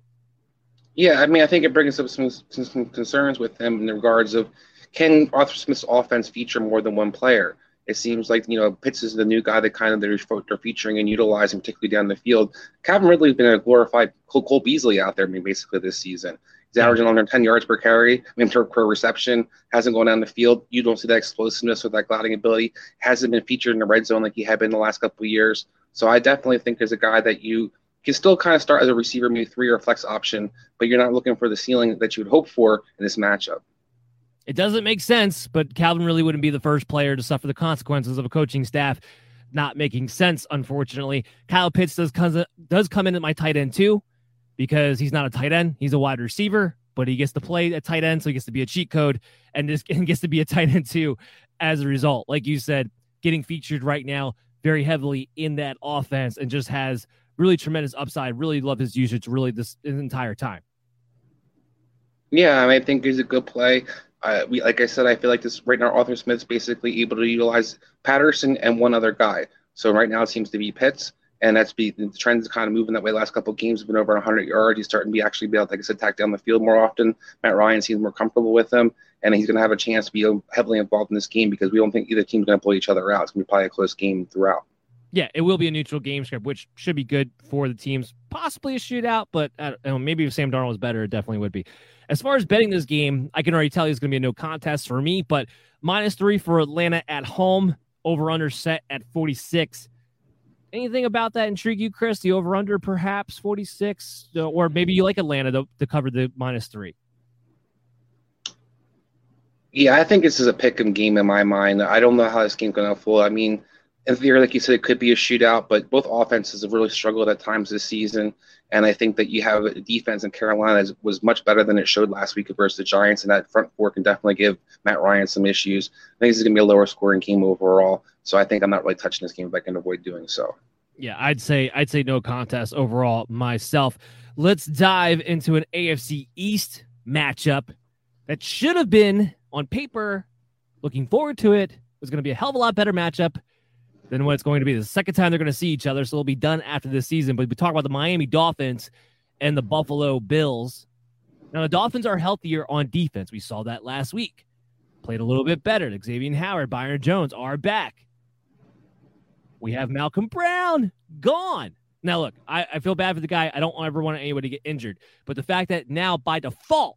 Yeah, I mean, I think it brings up some, some concerns with him in regards of can Arthur Smith's offense feature more than one player? It seems like you know Pitts is the new guy that kind of they're, they're featuring and utilizing, particularly down the field. Calvin Ridley's been a glorified Cole, Beasley out there, I mean, basically this season. He's averaging under 10 yards per carry, I mean, per reception. Hasn't gone down the field. You don't see that explosiveness or that gliding ability. Hasn't been featured in the red zone like he had been the last couple of years. So I definitely think there's a guy that you can still kind of start as a receiver, maybe three or flex option, but you're not looking for the ceiling that you would hope for in this matchup. It doesn't make sense, but Calvin really wouldn't be the first player to suffer the consequences of a coaching staff not making sense, unfortunately. Kyle Pitts does, does come in at my tight end too because he's not a tight end. He's a wide receiver, but he gets to play at tight end, so he gets to be a cheat code and just *laughs* and gets to be a tight end too as a result. Like you said, getting featured right now very heavily in that offense and just has really tremendous upside. Really love his usage really this, this entire time. Yeah, I, think he's a good play. Uh, we, like I said, I feel like this right now. Arthur Smith's basically able to utilize Patterson and one other guy. So right now it seems to be Pitts, and that's be the trend is kind of moving that way. Last couple of games have been over 100 yards. He's starting to be actually be able, like I said, attack down the field more often. Matt Ryan seems more comfortable with him, and he's going to have a chance to be heavily involved in this game because we don't think either team's going to pull each other out. It's going to be probably a close game throughout. Yeah, it will be a neutral game script, which should be good for the teams. Possibly a shootout, but uh, know, maybe if Sam Darnold was better, it definitely would be. As far as betting this game, I can already tell you it's going to be a no contest for me, but minus three for Atlanta at home, over under set at 46. Anything about that intrigue you, Chris? The over under perhaps 46? Uh, or maybe you like Atlanta to, to cover the minus three? Yeah, I think this is a pick 'em game in my mind. I don't know how this game's going to unfold. I mean, in theory, like you said, it could be a shootout, but both offenses have really struggled at times this season. And I think that you have a defense in Carolina that was much better than it showed last week versus the Giants, and that front four can definitely give Matt Ryan some issues. I think this is going to be a lower scoring game overall, so I think I'm not really touching this game if I can avoid doing so. Yeah, I'd say I'd say no contest overall myself. Let's dive into an AFC East matchup that should have been on paper. Looking forward to it. Was going to be a hell of a lot better matchup than what it's going to be. The second time they're going to see each other, so it'll be done after this season. But we talk about the Miami Dolphins and the Buffalo Bills. Now, the Dolphins are healthier on defense. We saw that last week. Played a little bit better. Xavier Howard, Byron Jones are back. We have Malcolm Brown gone. Now, look, I, I feel bad for the guy. I don't ever want anybody to get injured. But the fact that now, by default,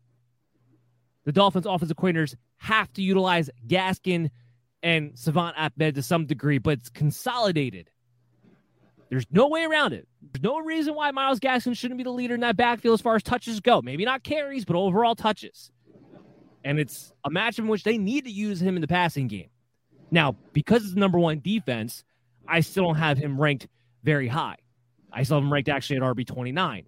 the Dolphins offensive coordinators have to utilize Gaskin and Salvon Ahmed to some degree, but it's consolidated. There's no way around it. There's no reason why Myles Gaskin shouldn't be the leader in that backfield as far as touches go. Maybe not carries, but overall touches. And it's a match in which they need to use him in the passing game. Now, because it's the number one defense, I still don't have him ranked very high. I still have him ranked actually at RB 29.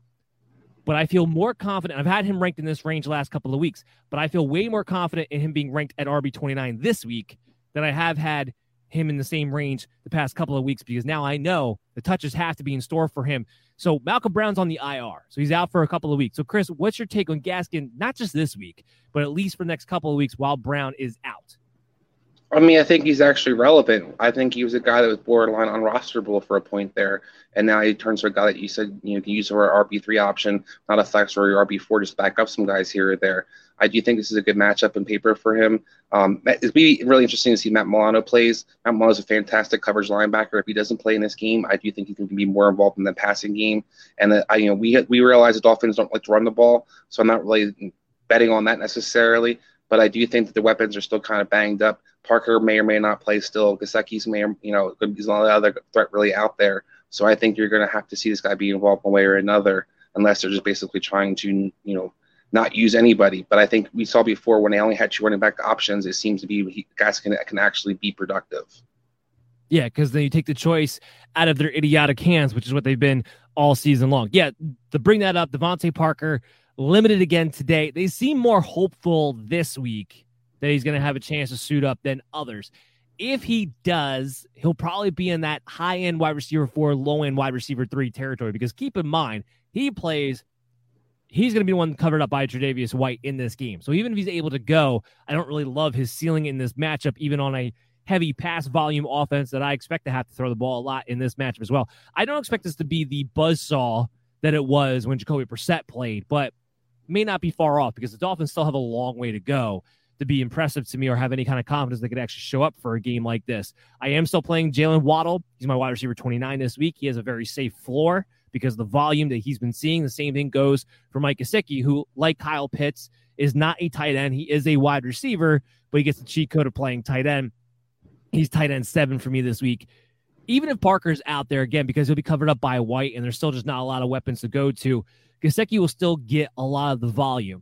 But I feel more confident. I've had him ranked in this range the last couple of weeks, but I feel way more confident in him being ranked at RB 29 this week that I have had him in the same range the past couple of weeks because now I know the touches have to be in store for him. So Malcolm Brown's on the IR. So he's out for a couple of weeks. So Chris, what's your take on Gaskin, not just this week, but at least for the next couple of weeks while Brown is out? I mean, I think he's actually relevant. I think he was a guy that was borderline unrosterable for a point there, and now he turns to a guy that you said you know can use for RB three option, not a flex or your RB four, just back up some guys here or there. I do think this is a good matchup in paper for him. Um, it'd be really interesting to see Matt Milano plays. Matt Milano is a fantastic coverage linebacker. If he doesn't play in this game, I do think he can be more involved in the passing game. And that I, you know, we we realize the Dolphins don't like to run the ball, so I'm not really betting on that necessarily. But I do think that the weapons are still kind of banged up. Parker may or may not play still. Gesicki's may, or, you know, there's not other threat really out there. So I think you're going to have to see this guy be involved one way or another, unless they're just basically trying to, you know, not use anybody. But I think we saw before when they only had two running back options, it seems to be guys can can actually be productive. Yeah, because then you take the choice out of their idiotic hands, which is what they've been all season long. Yeah, to bring that up, DeVante Parker limited again today. They seem more hopeful this week that he's going to have a chance to suit up than others. If he does, he'll probably be in that high end wide receiver four, low end wide receiver three territory. Because keep in mind, he plays, he's going to be one covered up by Tre'Davious White in this game. So even if he's able to go, I don't really love his ceiling in this matchup, even on a heavy pass volume offense that I expect to have to throw the ball a lot in this matchup as well. I don't expect this to be the buzz saw that it was when Jacoby Brissett played, but may not be far off because the Dolphins still have a long way to go to be impressive to me or have any kind of confidence they could actually show up for a game like this. I am still playing Jaylen Waddle. He's my wide receiver 29 this week. He has a very safe floor because the volume that he's been seeing. The same thing goes for Mike Gesicki, who, like Kyle Pitts, is not a tight end. He is a wide receiver, but he gets the cheat code of playing tight end. He's tight end seven for me this week. Even if Parker's out there again, because he'll be covered up by White and there's still just not a lot of weapons to go to, Gesicki will still get a lot of the volume.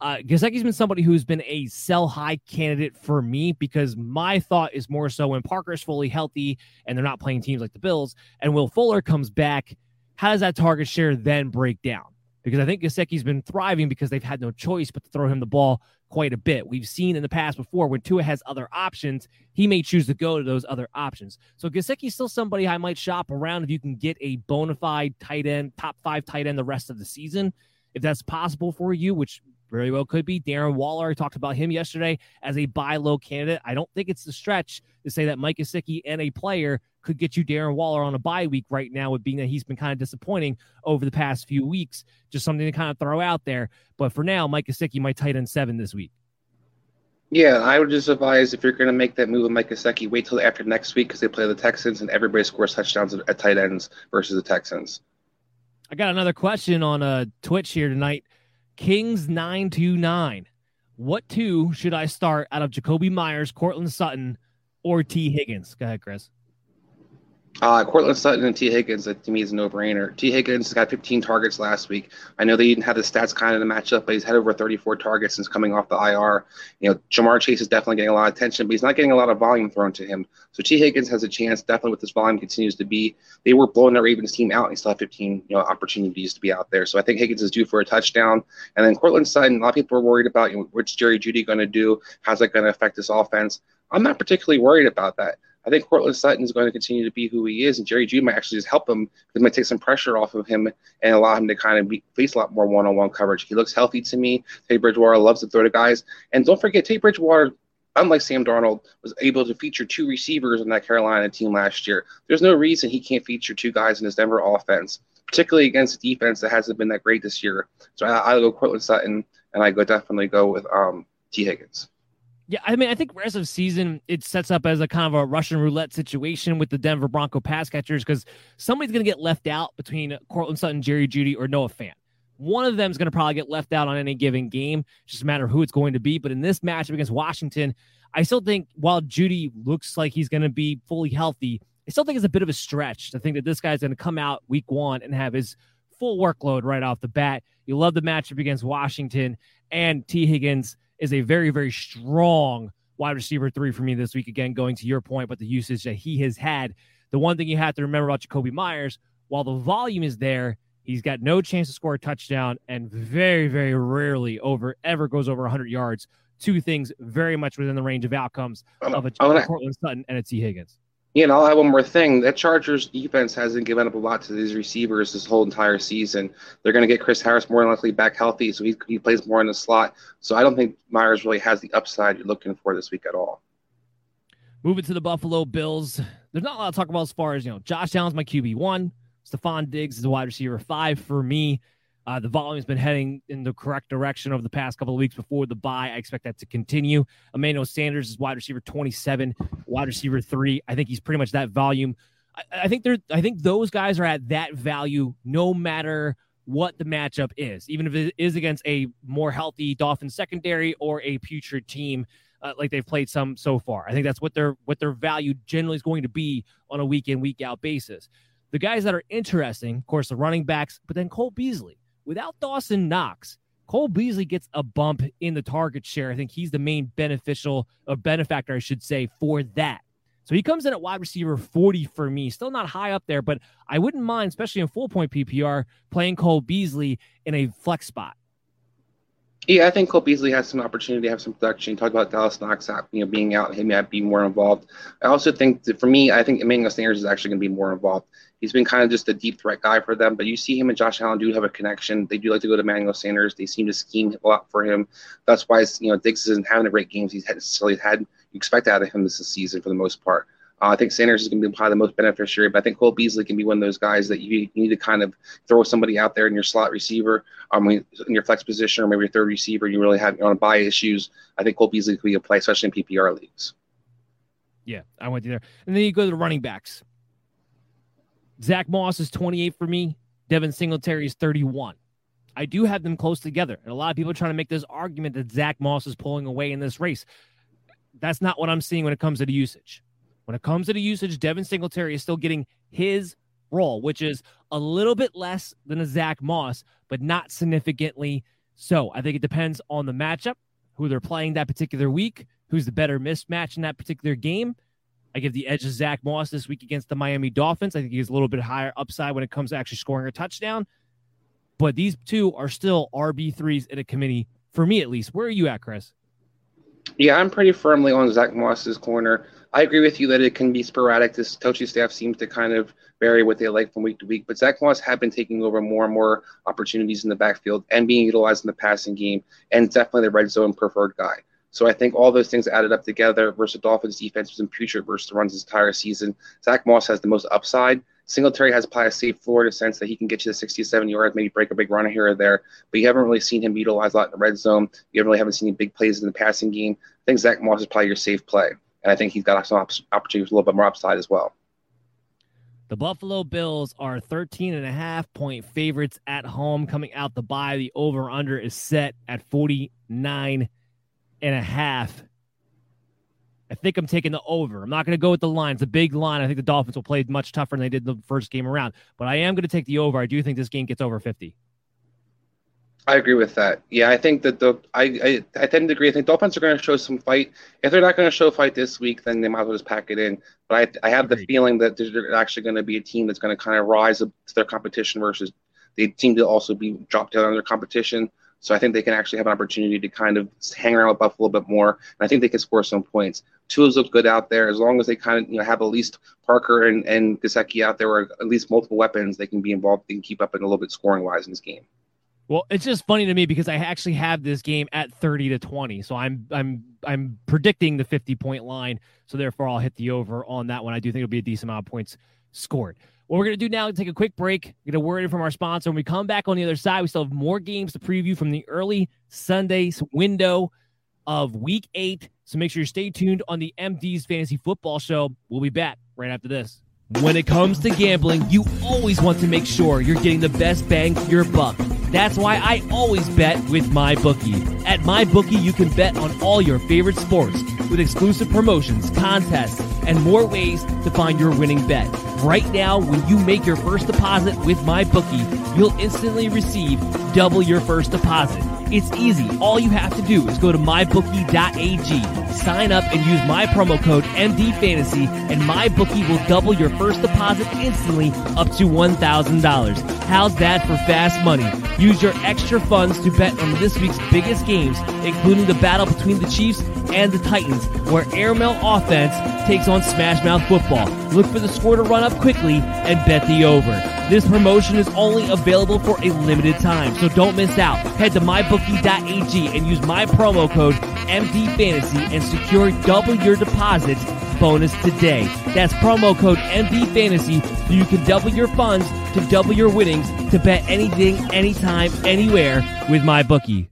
Uh, Gesicki's been somebody who's been a sell high candidate for me because my thought is more so when Parker's fully healthy and they're not playing teams like the Bills and Will Fuller comes back, how does that target share then break down? Because I think Gesicki's been thriving because they've had no choice but to throw him the ball quite a bit. We've seen in the past before when Tua has other options, he may choose to go to those other options. So Gesicki's still somebody I might shop around if you can get a bona fide tight end, top five tight end the rest of the season. If that's possible for you, which very well could be. Darren Waller, I talked about him yesterday as a buy low candidate. I don't think it's the stretch to say that Mike Gesicki and a player could get you Darren Waller on a bye week right now, with being that he's been kind of disappointing over the past few weeks. Just something to kind of throw out there. But for now, Mike Gesicki might tight end seven this week. Yeah, I would just advise if you're going to make that move with Mike Gesicki, wait till after next week because they play the Texans and everybody scores touchdowns at tight ends versus the Texans. I got another question on uh, Twitch here tonight. Kings 929. What two should I start out of Jakobi Meyers, Courtland Sutton, or Tee Higgins? Go ahead, Chris. Uh, Courtland Sutton and Tee Higgins, to me is a no-brainer. Tee Higgins got 15 targets last week. I know they didn't have the stats kind of to match up, but he's had over 34 targets since coming off the IR. You know, Ja'Marr Chase is definitely getting a lot of attention, but he's not getting a lot of volume thrown to him. So Tee Higgins has a chance, definitely, with this volume continues to be. They were blowing the Ravens team out, and he still had 15, you know, opportunities to be out there. So I think Higgins is due for a touchdown. And then Courtland Sutton, a lot of people are worried about, you know, what's Jerry Jeudy going to do? How's that going to affect this offense? I'm not particularly worried about that. I think Courtland Sutton is going to continue to be who he is, and Jerry Jeudy might actually just help him it might take some pressure off of him and allow him to kind of be, face a lot more one-on-one coverage. He looks healthy to me. Teddy Bridgewater loves to throw to guys, and don't forget Teddy Bridgewater. Unlike Sam Darnold, was able to feature two receivers in that Carolina team last year. There's no reason he can't feature two guys in his Denver offense, particularly against a defense that hasn't been that great this year. So I, I go Courtland Sutton, and I go definitely go with um, Tee Higgins. Yeah, I mean, I think rest of season it sets up as a kind of a Russian roulette situation with the Denver Bronco pass catchers because somebody's going to get left out between Courtland Sutton, Jerry Jeudy, or Noah Fant. One of them is going to probably get left out on any given game. Just a matter of who it's going to be. But in this matchup against Washington, I still think while Jeudy looks like he's going to be fully healthy, I still think it's a bit of a stretch to think that this guy's going to come out week one and have his full workload right off the bat. You love the matchup against Washington and Tee Higgins is a very, very strong wide receiver three for me this week. Again, going to your point, but the usage that he has had. The one thing you have to remember about Jakobi Meyers, while the volume is there, he's got no chance to score a touchdown and very, very rarely over ever goes over 100 yards. Two things very much within the range of outcomes of a Courtland Sutton and a Tee Higgins. You know, I'll have one more thing. That Chargers defense hasn't given up a lot to these receivers this whole entire season. They're going to get Chris Harris more than likely back healthy, so he, he plays more in the slot. So I don't think Meyers really has the upside you're looking for this week at all. Moving to the Buffalo Bills, there's not a lot to talk about as far as, you know, Josh Allen's my QB1. Stefon Diggs is a wide receiver five for me. Uh, the volume has been heading in the correct direction over the past couple of weeks before the bye. I expect that to continue. Emmanuel Sanders is wide receiver 27, wide receiver three. I think he's pretty much that volume. I, I think they're I think those guys are at that value no matter what the matchup is, even if it is against a more healthy Dolphins secondary or a putrid team uh, like they've played some so far. I think that's what their what their value generally is going to be on a week in week out basis. The guys that are interesting, of course, the running backs, but then Cole Beasley. Without Dawson Knox, Cole Beasley gets a bump in the target share. I think he's the main beneficial or benefactor, I should say, for that. So he comes in at wide receiver 40 for me. Still not high up there, but I wouldn't mind, especially in full point PPR, playing Cole Beasley in a flex spot. Yeah, I think Cole Beasley has some opportunity to have some production. Talk about Dawson Knox, you know, being out, him being more involved. I also think that for me, I think Emmanuel Sanders is actually going to be more involved. He's been kind of just a deep threat guy for them, but you see him and Josh Allen do have a connection. They do like to go to Manuel Sanders. They seem to scheme a lot for him. That's why you know Diggs isn't having the great games he's necessarily had. You expect out of him this season for the most part. Uh, I think Sanders is going to be probably the most beneficiary, but I think Cole Beasley can be one of those guys that you, you need to kind of throw somebody out there in your slot receiver, um, in your flex position, or maybe your third receiver. You really have you to buy issues. I think Cole Beasley could be a play, especially in PPR leagues. Yeah, I went there, and then you go to the running backs. Zack Moss is 28 for me. Devin Singletary is 31. I do have them close together, and a lot of people are trying to make this argument that Zack Moss is pulling away in this race. That's not what I'm seeing when it comes to the usage. When it comes to the usage, Devin Singletary is still getting his role, which is a little bit less than a Zack Moss, but not significantly so. I think it depends on the matchup, who they're playing that particular week, who's the better mismatch in that particular game. I give the edge to Zack Moss this week against the Miami Dolphins. I think he's a little bit higher upside when it comes to actually scoring a touchdown. But these two are still RB3s in a committee, for me at least. Where are you at, Chris? Yeah, I'm pretty firmly on Zack Moss's corner. I agree with you that it can be sporadic. This coaching staff seems to kind of vary what they like from week to week. But Zack Moss have been taking over more and more opportunities in the backfield and being utilized in the passing game, and definitely the red zone preferred guy. So I think all those things added up together versus the Dolphins defense was putrid versus the runs this entire season. Zack Moss has the most upside. Singletary has probably a safe floor in a sense that he can get you to 67 yards, maybe break a big run here or there, but you haven't really seen him utilize a lot in the red zone. You really haven't seen any big plays in the passing game. I think Zack Moss is probably your safe play, and I think he's got some opportunities a little bit more upside as well. The Buffalo Bills are 13 and a half point favorites at home coming out the bye. The over under is set at 49 and a half. I think I'm taking the over. I'm not going to go with the line. It's a big line. I think the Dolphins will play much tougher than they did the first game around. But I am going to take the over. I do think this game gets over 50. I agree with that. Yeah, I think that the I I, I tend to agree. I think Dolphins are going to show some fight. If they're not going to show fight this week, then they might as well just pack it in. But I I have the feeling that there's actually going to be a team that's going to kind of rise up to their competition versus they seem to also be dropped down on their competition. So I think they can actually have an opportunity to kind of hang around with Buffalo a little bit more. And I think they can score some points. Tua's look good out there. As long as they kind of you know have at least Parker and, and Gesicki out there, or at least multiple weapons, they can be involved. They can keep up in a little bit scoring wise in this game. Well, it's just funny to me because I actually have this game at 30 to 20. So I'm I'm I'm predicting the 50 point line. So therefore I'll hit the over on that one. I do think it'll be a decent amount of points scored. What we're going to do now is take a quick break, get a word from our sponsor. When we come back on the other side, we still have more games to preview from the early Sundays window of week eight. So make sure you stay tuned on the MD's Fantasy Football Show. We'll be back right after this. When it comes to gambling, you always want to make sure you're getting the best bang for your buck. That's why I always bet with MyBookie. At MyBookie, you can bet on all your favorite sports with exclusive promotions, contests, and more ways to find your winning bet. Right now, when you make your first deposit with MyBookie, you'll instantly receive double your first deposit. It's easy. All you have to do is go to mybookie.ag, sign up, and use my promo code MDFantasy, and MyBookie will double your first deposit instantly up to $1,000. How's that for fast money? Use your extra funds to bet on this week's biggest games, including the battle between the Chiefs and the Titans, where Airmail offense takes on Smash Mouth football. Look for the score to run up quickly and bet the over. This promotion is only available for a limited time, so don't miss out. Head to mybookie.ag and use my promo code MDFantasy and secure double your deposit bonus today. That's promo code MDFantasy so you can double your funds to double your winnings to bet anything, anytime, anywhere with MyBookie.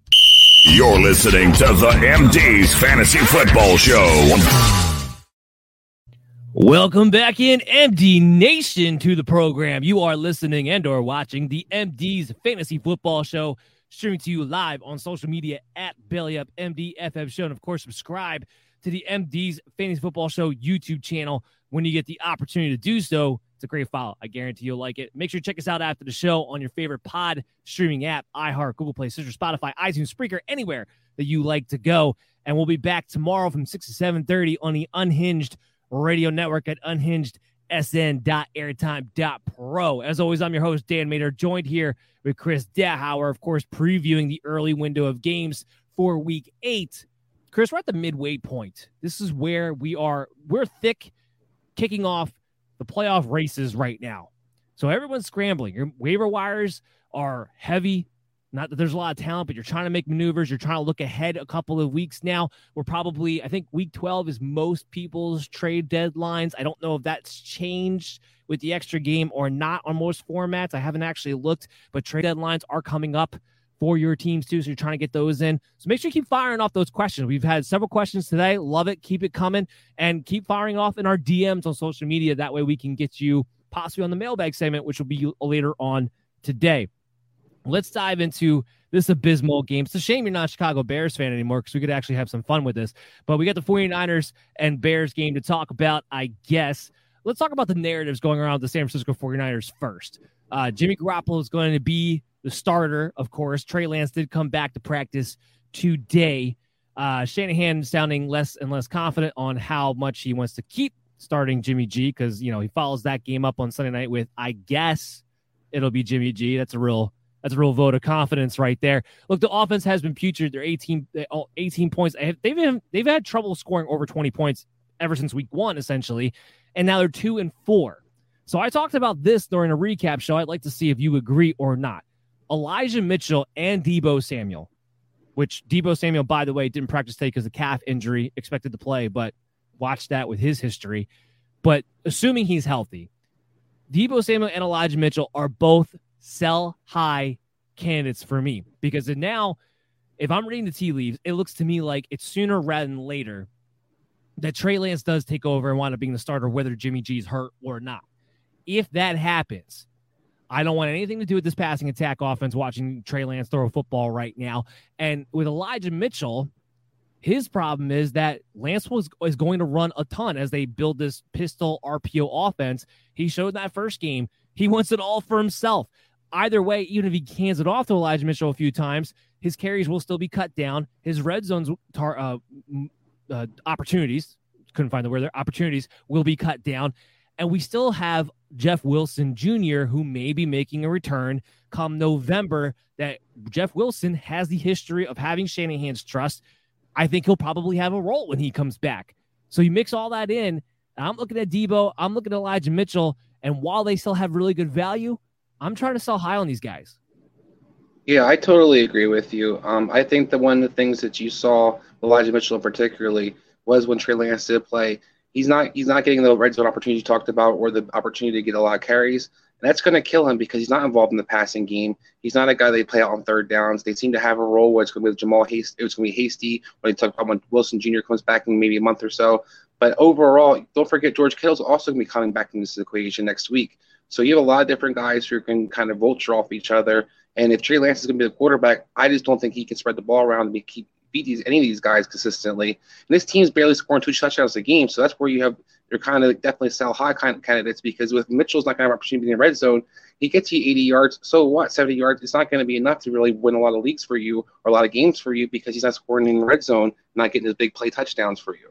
You're listening to the MD's Fantasy Football Show. Welcome back in MD Nation to the program. You are listening and or watching the MD's Fantasy Football Show streaming to you live on social media at Belly Up MD FM Show. And of course, subscribe to the MD's Fantasy Football Show YouTube channel when you get the opportunity to do so. It's a great file. I guarantee you'll like it. Make sure you check us out after the show on your favorite pod streaming app, iHeart, Google Play, Stitcher, Spotify, iTunes, Spreaker, anywhere that you like to go. And we'll be back tomorrow from 6 to 7.30 on the Unhinged radio network at unhingedsn.airtime.pro. As always, I'm your host, Dan Mater, joined here with Chris Dahauer, of course, previewing the early window of games for week eight. Chris, we're at the midway point. This is where we are. We're thick kicking off the playoff races right now. So everyone's scrambling. Your waiver wires are heavy. Not that there's a lot of talent, but you're trying to make maneuvers. You're trying to look ahead a couple of weeks now. We're probably, I think week 12 is most people's trade deadlines. I don't know if that's changed with the extra game or not on most formats. I haven't actually looked, but trade deadlines are coming up for your teams too. So you're trying to get those in. So make sure you keep firing off those questions. We've had several questions today. Love it. Keep it coming and keep firing off in our DMs on social media. That way we can get you possibly on the mailbag segment, which will be later on today. Let's dive into this abysmal game. It's a shame you're not a Chicago Bears fan anymore because we could actually have some fun with this. But we got the 49ers and Bears game to talk about, I guess. Let's talk about the narratives going around the San Francisco 49ers first. Uh, Jimmy Garoppolo is going to be the starter, of course. Trey Lance did come back to practice today. Uh, Shanahan sounding less and less confident on how much he wants to keep starting Jimmy G because, you know, he follows that game up on Sunday night with, I guess it'll be Jimmy G. That's a real that's a real vote of confidence right there. Look, the offense has been putrid. They're 18, 18 points. They've been, they've had trouble scoring over 20 points ever since week one, essentially, and now they're two and four. So I talked about this during a recap show. I'd like to see if you agree or not. Elijah Mitchell and Deebo Samuel, which Deebo Samuel, by the way, didn't practice today because of calf injury, expected to play, but watch that with his history. But assuming he's healthy, Deebo Samuel and Elijah Mitchell are both sell high candidates for me because now, if I'm reading the tea leaves, it looks to me like it's sooner rather than later that Trey Lance does take over and wind up being the starter, whether Jimmy G's hurt or not. If that happens, I don't want anything to do with this passing attack offense watching Trey Lance throw a football right now. And with Elijah Mitchell, his problem is that Lance was is going to run a ton as they build this pistol RPO offense. He showed that first game. He wants it all for himself either way, even if he hands it off to Elijah Mitchell a few times, his carries will still be cut down. His red zones tar, uh, uh, opportunities couldn't find the word there opportunities will be cut down, and we still have Jeff Wilson Jr. who may be making a return come November. That Jeff Wilson has the history of having Shanahan's trust. I think he'll probably have a role when he comes back. So you mix all that in. I'm looking at Deebo. I'm looking at Elijah Mitchell. And while they still have really good value, I'm trying to sell high on these guys. Yeah, I totally agree with you. Um, I think that one of the things that you saw Elijah Mitchell particularly was when Trey Lance did play. He's not he's not getting the red zone opportunity you talked about or the opportunity to get a lot of carries. And that's going to kill him because he's not involved in the passing game. He's not a guy they play out on third downs. They seem to have a role where it's going to be JaMycal Hasty. Going to be Hasty when they talk about when Wilson Jr. comes back in maybe a month or so. But overall, don't forget George Kittle's also going to be coming back into this equation next week. So you have a lot of different guys who can kind of vulture off each other. And if Trey Lance is going to be the quarterback, I just don't think he can spread the ball around and keep beat these any of these guys consistently. And this team's barely scoring two touchdowns a game, so that's where you have you're kind of definitely sell high kind of candidates because with Mitchell's not going to have opportunity in the red zone, he gets you 80 yards. So what? 70 yards? It's not going to be enough to really win a lot of leagues for you or a lot of games for you because he's not scoring in the red zone, not getting his big play touchdowns for you.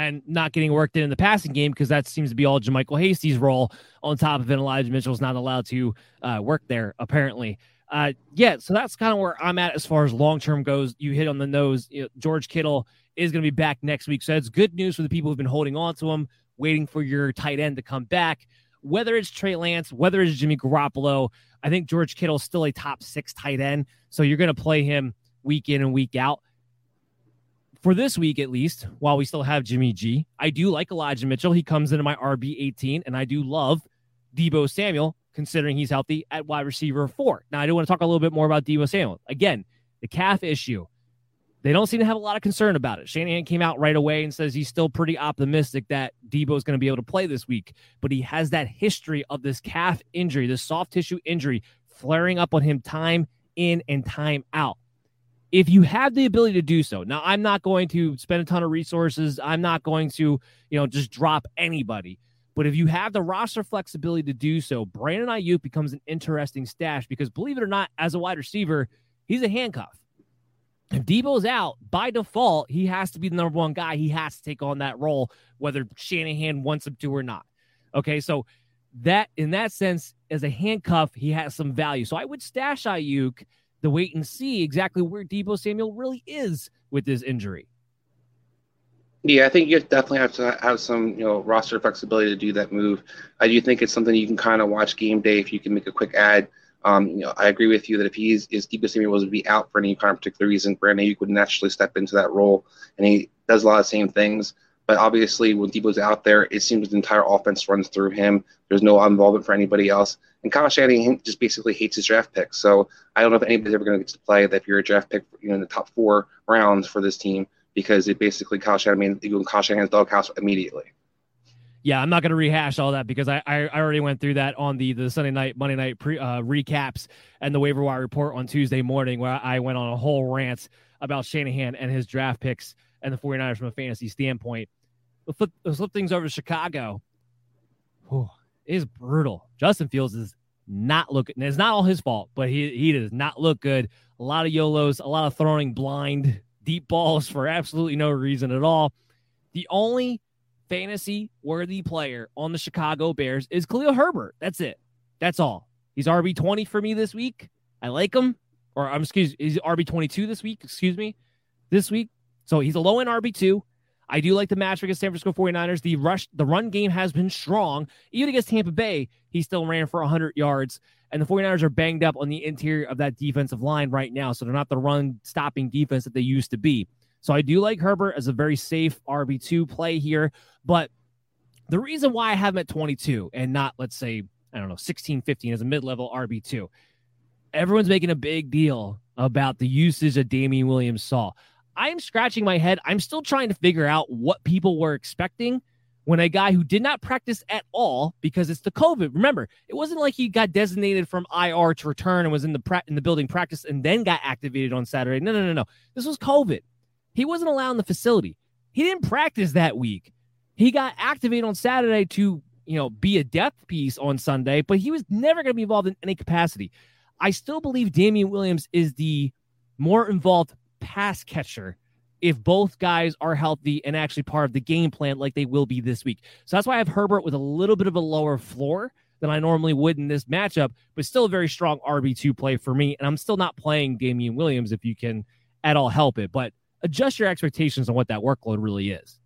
And not getting worked in in the passing game because that seems to be all JaMycal Hasty's role. On top of it, Elijah Mitchell's not allowed to uh, work there, apparently. Uh, yeah, so that's kind of where I'm at as far as long term goes. You hit on the nose. You know, George Kittle is going to be back next week. So that's good news for the people who've been holding on to him, waiting for your tight end to come back. Whether it's Trey Lance, whether it's Jimmy Garoppolo, I think George Kittle is still a top six tight end. So you're going to play him week in and week out. For this week, at least, while we still have Jimmy G, I do like Elijah Mitchell. He comes into my RB 18, and I do love Deebo Samuel, considering he's healthy at wide receiver four. Now, I do want to talk a little bit more about Deebo Samuel. Again, the calf issue. They don't seem to have a lot of concern about it. Shanahan came out right away and says he's still pretty optimistic that Deebo is going to be able to play this week, but he has that history of this calf injury, this soft tissue injury flaring up on him time in and time out if you have the ability to do so now i'm not going to spend a ton of resources i'm not going to you know just drop anybody but if you have the roster flexibility to do so brandon aiyuk becomes an interesting stash because believe it or not as a wide receiver he's a handcuff if Deebo's out by default, he has to be the number one guy. He has to take on that role, whether Shanahan wants him to or not. Okay, so that in that sense, as a handcuff, he has some value. So I would stash Aiyuk the wait and see exactly where Deebo Samuel really is with this injury. Yeah, I think you definitely have to have some, you know, roster flexibility to do that move. I do think it's something you can kind of watch game day if you can make a quick ad. Um, you know, I agree with you that if he's is Deebo Samuel was to be out for any kind of particular reason, Brandon Aiyuk would naturally step into that role, and he does a lot of same things. But obviously, when Deebo's out there, it seems the entire offense runs through him. There's no involvement for anybody else. And Kyle Shanahan just basically hates his draft picks. So I don't know if anybody's ever going to get to play that if you're a draft pick, you know, in the top four rounds for this team, because it basically Kyle Shanahan, you go Kyle Shanahan's doghouse immediately. Yeah, I'm not going to rehash all that because I, I, I already went through that on the the Sunday night Monday night pre, uh, recaps and the waiver wire report on Tuesday morning where I went on a whole rant about Shanahan and his draft picks and the 49ers from a fantasy standpoint. We'll flip, we'll flip things over to Chicago. Whew, it is brutal. Justin Fields is not looking. It's not all his fault, but he he does not look good. A lot of YOLOs, a lot of throwing blind deep balls for absolutely no reason at all. The only fantasy worthy player on the Chicago Bears is Khalil Herbert. That's it. That's all. He's RB twenty for me this week. I like him. Or I'm excuse he's RB twenty two this week. Excuse me, this week. So he's a low end RB two. I do like the match against San Francisco 49ers. The rush, the run game has been strong. Even against Tampa Bay, he still ran for 100 yards. And the 49ers are banged up on the interior of that defensive line right now. So they're not the run stopping defense that they used to be. So I do like Herbert as a very safe RB2 play here. But the reason why I have him at 22 and not, let's say, I don't know, 16, 15 as a mid level RB2, everyone's making a big deal about the usage that Damien Williams saw. I'm scratching my head. I'm still trying to figure out what people were expecting when a guy who did not practice at all because it's the COVID. Remember, it wasn't like he got designated from IR to return and was in the pra- in the building practice and then got activated on Saturday. No, no, no, no. This was COVID. He wasn't allowed in the facility. He didn't practice that week. He got activated on Saturday to, you know, be a depth piece on Sunday, but he was never going to be involved in any capacity. I still believe Damien Williams is the more involved pass catcher if both guys are healthy and actually part of the game plan like they will be this week. So that's why I have Herbert with a little bit of a lower floor than I normally would in this matchup, but still a very strong RB2 play for me. And I'm still not playing Damien Williams if you can at all help it, but adjust your expectations on what that workload really is.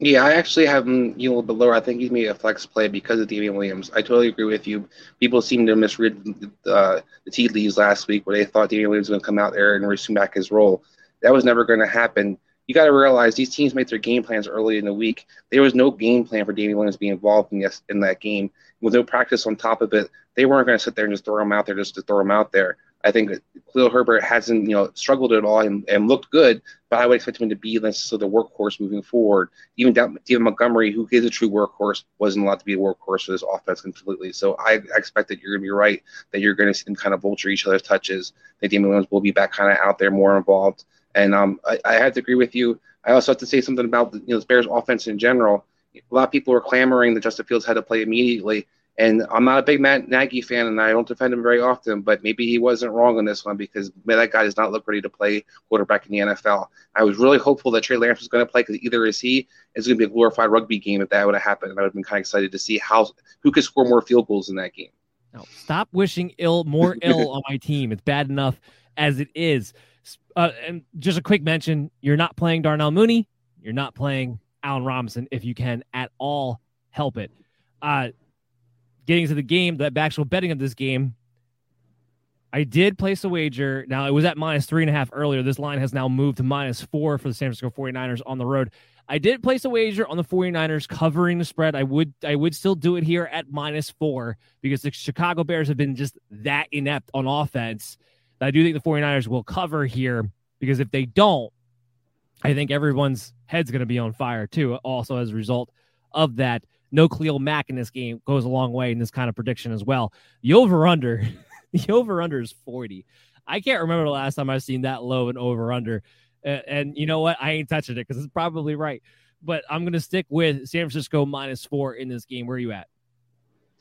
Yeah, I actually have him you know, a little bit lower. I think he's made a flex play because of Damien Williams. I totally agree with you. People seem to misread uh, the tea leaves last week where they thought Damien Williams was going to come out there and resume back his role. That was never going to happen. You got to realize these teams made their game plans early in the week. There was no game plan for Damien Williams being involved in, this, in that game. With no practice on top of it, they weren't going to sit there and just throw him out there just to throw him out there. I think Khalil Herbert hasn't, you know, struggled at all and, and looked good, but I would expect him to be less necessarily the workhorse moving forward. Even David Montgomery, who is a true workhorse, wasn't allowed to be a workhorse for this offense completely. So I, expect that you're going to be right, that you're going to see them kind of vulture each other's touches, that Damien Williams will be back kind of out there more involved. And um, I, I had to agree with you. I also have to say something about you know, the Bears offense in general. A lot of people were clamoring that Justin Fields had to play immediately. And I'm not a big Matt Nagy fan, and I don't defend him very often, but maybe he wasn't wrong on this one because that guy does not look ready to play quarterback in the NFL. I was really hopeful that Trey Lance was going to play because either is he, it's going to be a glorified rugby game if that would have happened. And I would have been kind of excited to see how who could score more field goals in that game. No, stop wishing ill more *laughs* ill on my team. It's bad enough as it is. Uh, and just a quick mention: you're not playing Darnell Mooney. You're not playing Allen Robinson if you can at all help it. Uh, getting to the game, the actual betting of this game, I did place a wager. Now, it was at minus three and a half earlier. This line has now moved to minus four for the San Francisco 49ers on the road. I did place a wager on the 49ers covering the spread. I would I would still do it here at minus four because the Chicago Bears have been just that inept on offense. I do think the 49ers will cover here because if they don't, I think everyone's head's going to be on fire too, also as a result of that no Khalil Mack in this game goes a long way in this kind of prediction as well. The over under, *laughs* the over under is 40. I can't remember the last time I've seen that low an over under. Uh, and you know what? I ain't touching it because it's probably right. But I'm going to stick with San Francisco minus four in this game. Where are you at?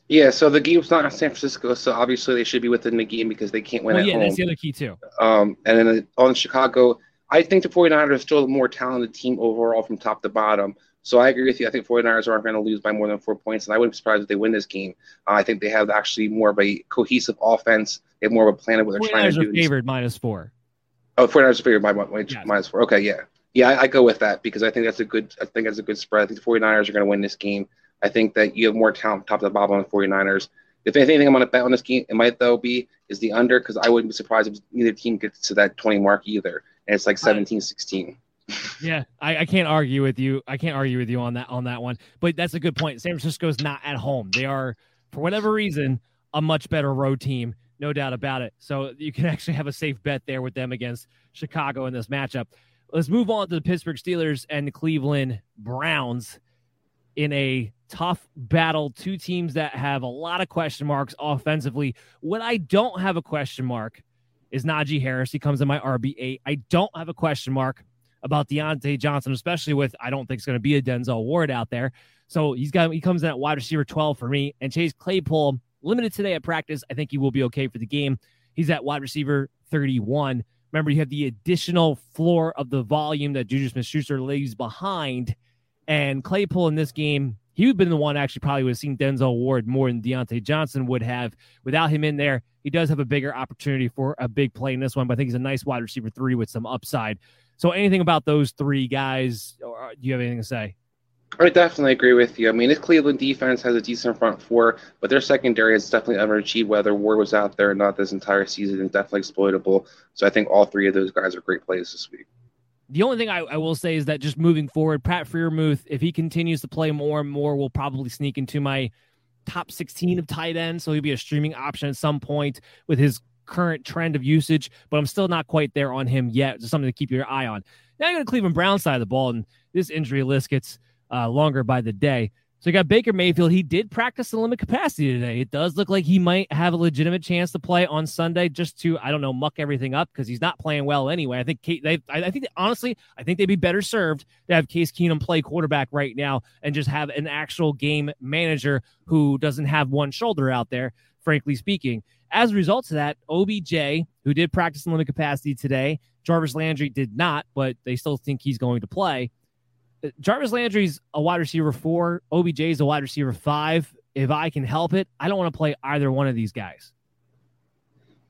Yeah, so the game's not in San Francisco, so obviously they should be within the game because they can't win well, at yeah, home. that's the other key too. Um, and then on Chicago, I think the 49ers are still a more talented team overall from top to bottom. So I agree with you. I think 49ers aren't going to lose by more than four points, and I wouldn't be surprised if they win this game. Uh, I think they have actually more of a cohesive offense. They have more of a plan of what they're trying to do. Are favored minus four. Oh, 49ers are favored by yes. minus four. Okay, yeah. Yeah, I, I, go with that because I think that's a good I think that's a good spread. I think the 49ers are going to win this game. I think that you have more talent top to the bottom on the 49ers. If anything, I'm going to bet on this game. It might though be is the under because I wouldn't be surprised if neither team gets to that 20 mark either, and it's like 17, 16 yeah, I, I, can't argue with you. I can't argue with you on that on that one. But that's a good point. San Francisco is not at home. They are, for whatever reason, a much better road team, no doubt about it. So you can *laughs* actually have a safe bet there with them against Chicago in this matchup. Let's move on to the Pittsburgh Steelers and the Cleveland Browns in a tough battle. Two teams that have a lot of question marks offensively. What I don't have a question mark is Najee Harris. He comes in my RB8. I don't have a question mark about Diontae Johnson, especially with I don't think it's going to be a Denzel Ward out there. So he's got he comes in at wide receiver 12 for me. And Chase Claypool, limited today at practice. I think he will be okay for the game. He's at wide receiver 31. Remember, you have the additional floor of the volume that Juju Smith Schuster leaves behind. And Claypool in this game, he would have been the one actually probably would have seen Denzel Ward more than Diontae Johnson would have. Without him in there, he does have a bigger opportunity for a big play in this one, but I think he's a nice wide receiver three with some upside. So, anything about those three guys? Or uh, do you have anything to say? I definitely agree with you. I mean, this Cleveland defense has a decent front four, but their secondary is definitely overachieved. Whether Ward was out there or not this entire season is definitely exploitable. So I think all three of those guys are great plays this week. The only thing I, I, will say is that just moving forward, Pat Freiermuth, if he continues to play more and more, will probably sneak into my top 16 of tight ends. So he'll be a streaming option at some point with his current trend of usage, but I'm still not quite there on him yet. Just something to keep your eye on. Now you go to Cleveland Brown side of the ball, and this injury list gets uh, longer by the day. So you got Baker Mayfield. He did practice the limit capacity today. It does look like he might have a legitimate chance to play on Sunday, just to I don't know muck everything up because he's not playing well anyway. I think Kate, they, I think honestly, I think they'd be better served to have Case Keenum play quarterback right now and just have an actual game manager who doesn't have one shoulder out there. Frankly speaking, as a result of that, OBJ, who did practice in limited capacity today, Jarvis Landry did not, but they still think he's going to play. Uh, Jarvis Landry's a wide receiver four. OBJ is a wide receiver five. If I can help it, I don't want to play either one of these guys.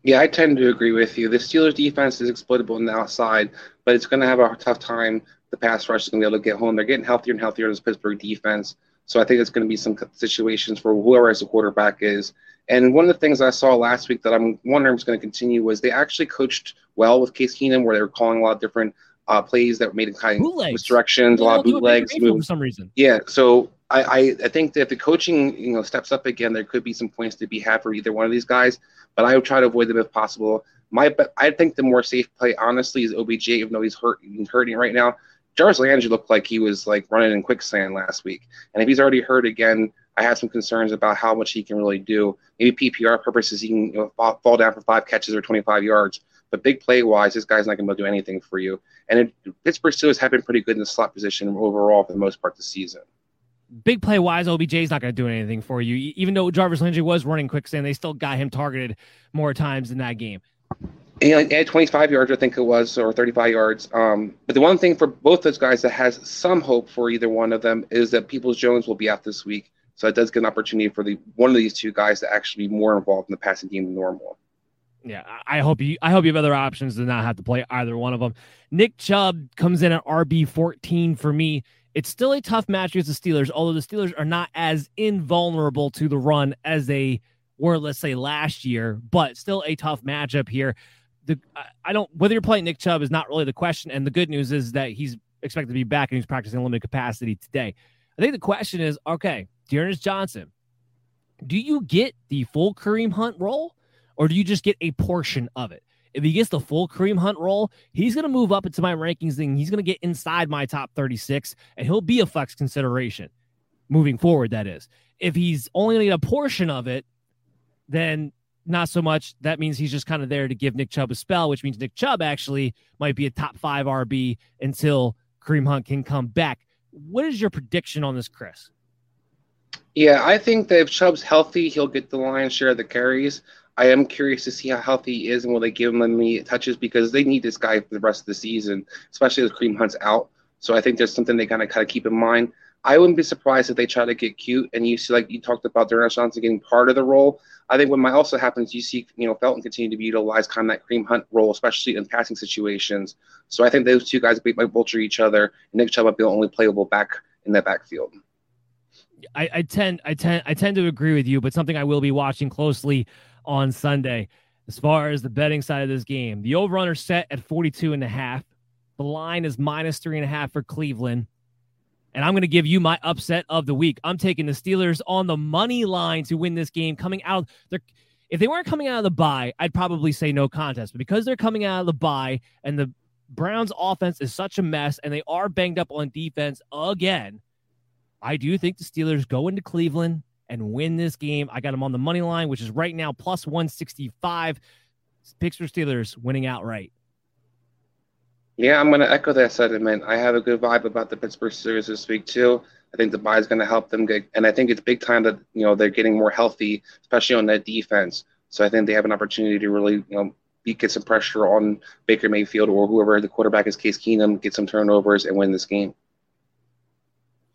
Yeah, I tend to agree with you. The Steelers defense is exploitable on the outside, but it's going to have a tough time. The pass rush is going to be able to get home. They're getting healthier and healthier in this Pittsburgh defense. So I think it's going to be some situations for whoever as a quarterback is. And one of the things I saw last week that I'm wondering is going to continue was they actually coached well with Case Keenum, where they were calling a lot of different uh, plays that were made kind of bootlegs. misdirections, a lot of bootlegs. For some reason. Yeah, so I, I, I think that if the coaching you know steps up again, there could be some points to be had for either one of these guys. But I would try to avoid them if possible. My, I think the more safe play, honestly, is OBJ, even though he's hurt, he's hurting right now. Jarvis Landry looked like he was like running in quicksand last week, and if he's already hurt again, I have some concerns about how much he can really do. Maybe PPR purposes, he can you know, fall, fall, down for five catches or 25 yards. but big play wise, this guy's not going to do anything for you. And it, Pittsburgh Steelers have been pretty good in the slot position overall for the most part this season. Big play wise, OBJ is not going to do anything for you. Even though Jarvis Landry was running quicksand, they still got him targeted more times in that game. And had 25 yards, I think it was, or 35 yards. Um, but the one thing for both those guys that has some hope for either one of them is that Peoples Jones will be out this week. So it does get an opportunity for the one of these two guys to actually be more involved in the passing game than normal. Yeah, I hope you. I hope you have other options to not have to play either one of them. Nick Chubb comes in at RB fourteen for me. It's still a tough match against the Steelers, although the Steelers are not as invulnerable to the run as they were, let's say, last year. But still a tough matchup here. The I don't whether you're playing Nick Chubb is not really the question, and the good news is that he's expected to be back and he's practicing limited capacity today. I think the question is, okay, D'Ernest Johnson, do you get the full Kareem Hunt role? or do you just get a portion of it? If he gets the full Kareem Hunt role, he's going to move up into my rankings and he's going to get inside my top 36 and he'll be a flex consideration moving forward. That is, if he's only going to get a portion of it, then not so much. That means he's just kind of there to give Nick Chubb a spell, which means Nick Chubb actually might be a top five RB until Kareem Hunt can come back. What is your prediction on this, Chris? Yeah, I think that if Chubb's healthy, he'll get the lion's share of the carries. I am curious to see how healthy he is and will they give him any touches because they need this guy for the rest of the season, especially with Kareem Hunt's out. So I think there's something they kind of kind of keep in mind. I wouldn't be surprised if they try to get cute and you see like you talked about D'Ernest Johnson getting part of the role. I think what might also happen is you see you know Felton continue to be utilized kind of that Kareem Hunt role, especially in passing situations. So I think those two guys might vulture each other. And Nick Chubb might be the only playable back in that backfield. I, I tend I tend I tend to agree with you, but something I will be watching closely on Sunday. As far as the betting side of this game, the over under set at 42 and a half. The line is minus three and a half for Cleveland. And I'm going to give you my upset of the week. I'm taking the Steelers on the money line to win this game. Coming out, they're, if they weren't coming out of the bye, I'd probably say no contest. But because they're coming out of the bye and the Browns' offense is such a mess and they are banged up on defense again, I do think the Steelers go into Cleveland and win this game. I got them on the money line, which is right now plus 165. Picks for Steelers winning outright. Yeah, I'm going to echo that sentiment. I have a good vibe about the Pittsburgh Steelers this week too. I think the bye is going to help them get, and I think it's big time that you know they're getting more healthy, especially on that defense. So I think they have an opportunity to really you know get some pressure on Baker Mayfield or whoever the quarterback is, Case Keenum, get some turnovers and win this game.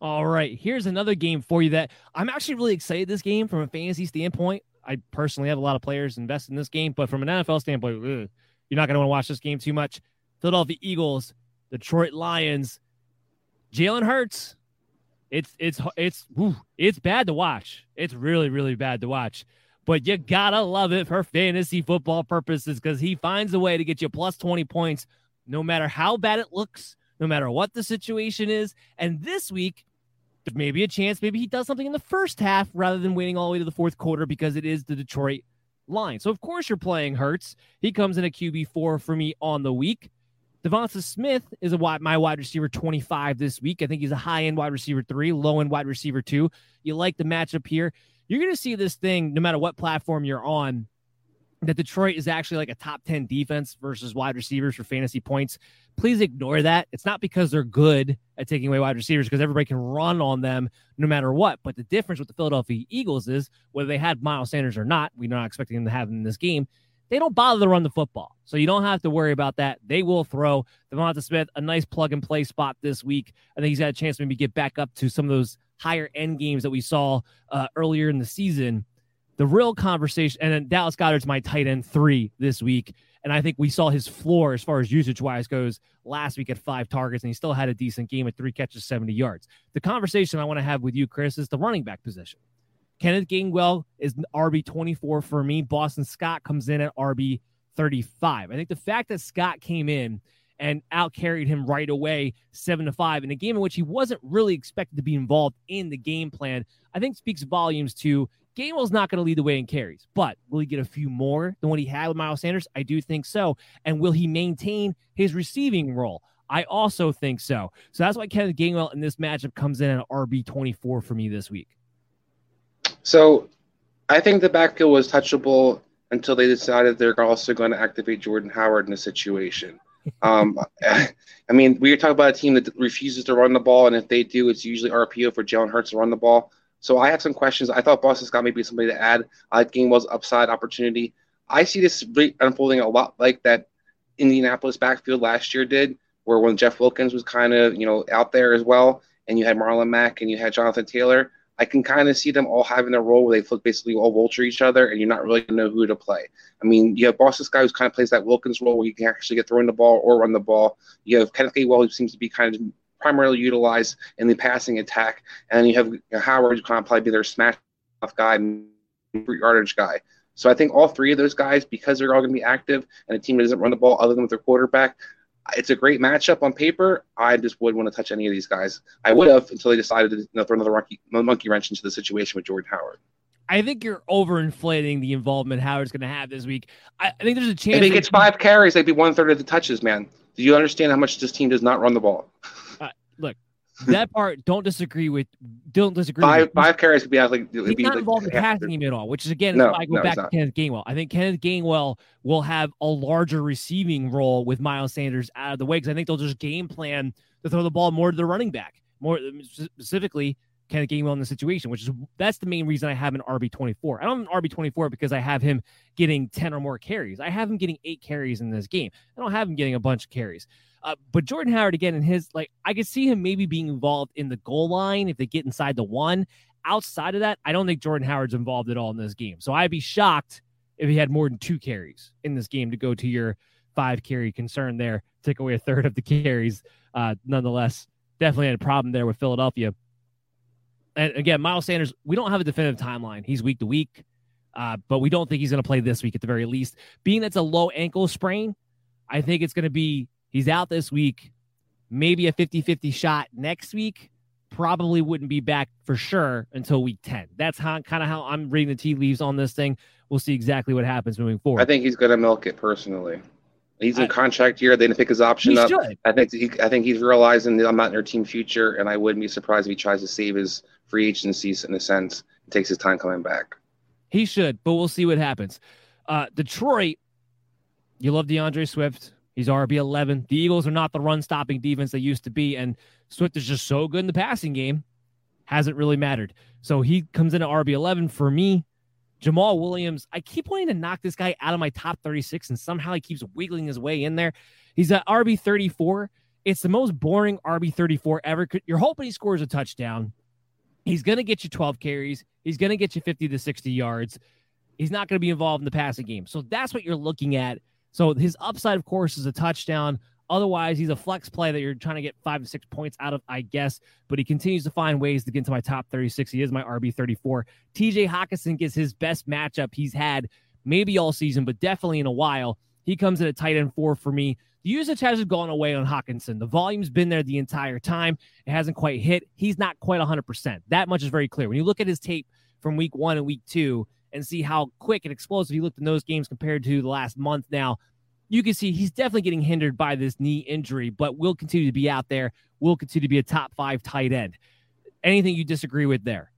All right, here's another game for you that I'm actually really excited this game from a fantasy standpoint. I personally have a lot of players invested in this game, but from an NFL standpoint, ugh, you're not going to want to watch this game too much. Philadelphia Eagles, Detroit Lions, Jalen Hurts. It's it's it's it's bad to watch. It's really really bad to watch. But you gotta love it for fantasy football purposes because he finds a way to get you plus 20 points, no matter how bad it looks, no matter what the situation is. And this week, maybe a chance maybe he does something in the first half rather than waiting all the way to the fourth quarter because it is the Detroit line. So of course you're playing Hurts. He comes in a QB four for me on the week. DeVonta Smith is a wide, my wide receiver 25 this week. I think he's a high end wide receiver three, low end wide receiver two. You like the matchup here. You're going to see this thing no matter what platform you're on that Detroit is actually like a top 10 defense versus wide receivers for fantasy points. Please ignore that. It's not because they're good at taking away wide receivers because everybody can run on them no matter what. But the difference with the Philadelphia Eagles is whether they had Miles Sanders or not, we're not expecting them to have them in this game. They don't bother to run the football. So you don't have to worry about that. They will throw DeVonta Smith a nice plug and play spot this week. I think he's got a chance to maybe get back up to some of those higher end games that we saw uh, earlier in the season the real conversation, and then Dallas Goedert's my tight end three this week. And I think we saw his floor as far as usage wise goes last week at five targets, and he still had a decent game at three catches, 70 yards. The conversation I want to have with you, Chris, is the running back position. Kenneth Gainwell is RB 24 for me. Boston Scott comes in at RB 35. I think the fact that Scott came in and out carried him right away, seven to five, in a game in which he wasn't really expected to be involved in the game plan, I think speaks volumes to Gainwell's not going to lead the way in carries, but will he get a few more than what he had with Miles Sanders? I do think so. And will he maintain his receiving role? I also think so. So that's why Kenneth Gainwell in this matchup comes in at RB 24 for me this week. So I think the backfield was touchable until they decided they're also going to activate Jordan Howard in the situation. *laughs* Um, I mean, we are talking about a team that refuses to run the ball, and if they do, it's usually RPO for Jalen Hurts to run the ball. So I have some questions. I thought Boston Scott maybe somebody to add. I like Gainwell's upside opportunity. I see this unfolding a lot like that Indianapolis backfield last year did, where when Jeff Wilkins was kind of you know out there as well, and you had Marlon Mack and you had Jonathan Taylor. I can kind of see them all having a role where they basically all vulture each other, and you're not really to know who to play. I mean, you have Boston Scott who kind of plays that Wilkins role where you can actually get throwing the ball or run the ball. You have Kenneth Gainwell who seems to be kind of primarily utilized in the passing attack, and you have Howard who kind of probably be their smash off guy, yardage guy. So I think all three of those guys, because they're all going to be active, and a team that doesn't run the ball other than with their quarterback, it's a great matchup on paper. I just wouldn't want to touch any of these guys. I would have until they decided to you know, throw another monkey, monkey wrench into the situation with Jordan Howard. I think you're overinflating the involvement Howard's going to have this week. I, I, think there's a chance. If he gets five carries, they'd be one third of the touches, man. Do you understand how much this team does not run the ball? Uh, look, that part don't disagree with. Don't disagree. Five with. five carries could be like. He's be not like, involved in the passing game at all, which is again No, why I go no, back to. Kenneth Gainwell. I think Kenneth Gainwell will have a larger receiving role with Miles Sanders out of the way because I think they'll just game plan to throw the ball more to the running back, more um, specifically Kenneth Gainwell in the situation, which is that's the main reason I have an RB twenty four. I don't have an RB twenty four because I have him getting ten or more carries. I have him getting eight carries in this game. I don't have him getting a bunch of carries. Uh, but Jordan Howard again in his like I could see him maybe being involved in the goal line if they get inside the one. Outside of that, I don't think Jordan Howard's involved at all in this game. So I'd be shocked if he had more than two carries in this game to go to your five carry concern there, take away a third of the carries. Uh, nonetheless, definitely had a problem there with Philadelphia. And again, Miles Sanders, we don't have a definitive timeline. He's week to week, uh, but we don't think he's going to play this week at the very least. Being that's a low ankle sprain, I think it's going to be he's out this week, maybe a 50 50 shot next week. Probably wouldn't be back for sure until week 10. That's how kind of how I'm reading the tea leaves on this thing. We'll see exactly what happens moving forward. I think he's going to milk it personally. He's in contract year. They didn't pick his option up. should. I think he, I think he's realizing that I'm not in their team future, and I wouldn't be surprised if he tries to save his free agencies in a sense. It takes his time coming back. He should, but we'll see what happens. Uh, Detroit, you love D'Andre Swift. He's RB 11. The Eagles are not the run stopping defense they used to be, and Swift is just so good in the passing game, hasn't really mattered. So he comes in at RB 11 for me. Jamaal Williams, I keep wanting to knock this guy out of my top 36, and somehow he keeps wiggling his way in there. He's at RB 34. It's the most boring RB 34 ever. You're hoping he scores a touchdown. He's going to get you 12 carries. He's going to get you 50 to 60 yards. He's not going to be involved in the passing game. So that's what you're looking at. So his upside, of course, is a touchdown. Otherwise, he's a flex play that you're trying to get five to six points out of, I guess. But he continues to find ways to get into my top 36. He is my RB 34. TJ Hockenson gets his best matchup he's had maybe all season, but definitely in a while. He comes in a tight end four for me. The usage hasn't gone away on Hockenson. The volume's been there the entire time. It hasn't quite hit. He's not quite 100%. That much is very clear. When you look at his tape from week one and week two and see how quick and explosive he looked in those games compared to the last month now, you can see he's definitely getting hindered by this knee injury, but will continue to be out there, will continue to be a top five tight end. Anything you disagree with there?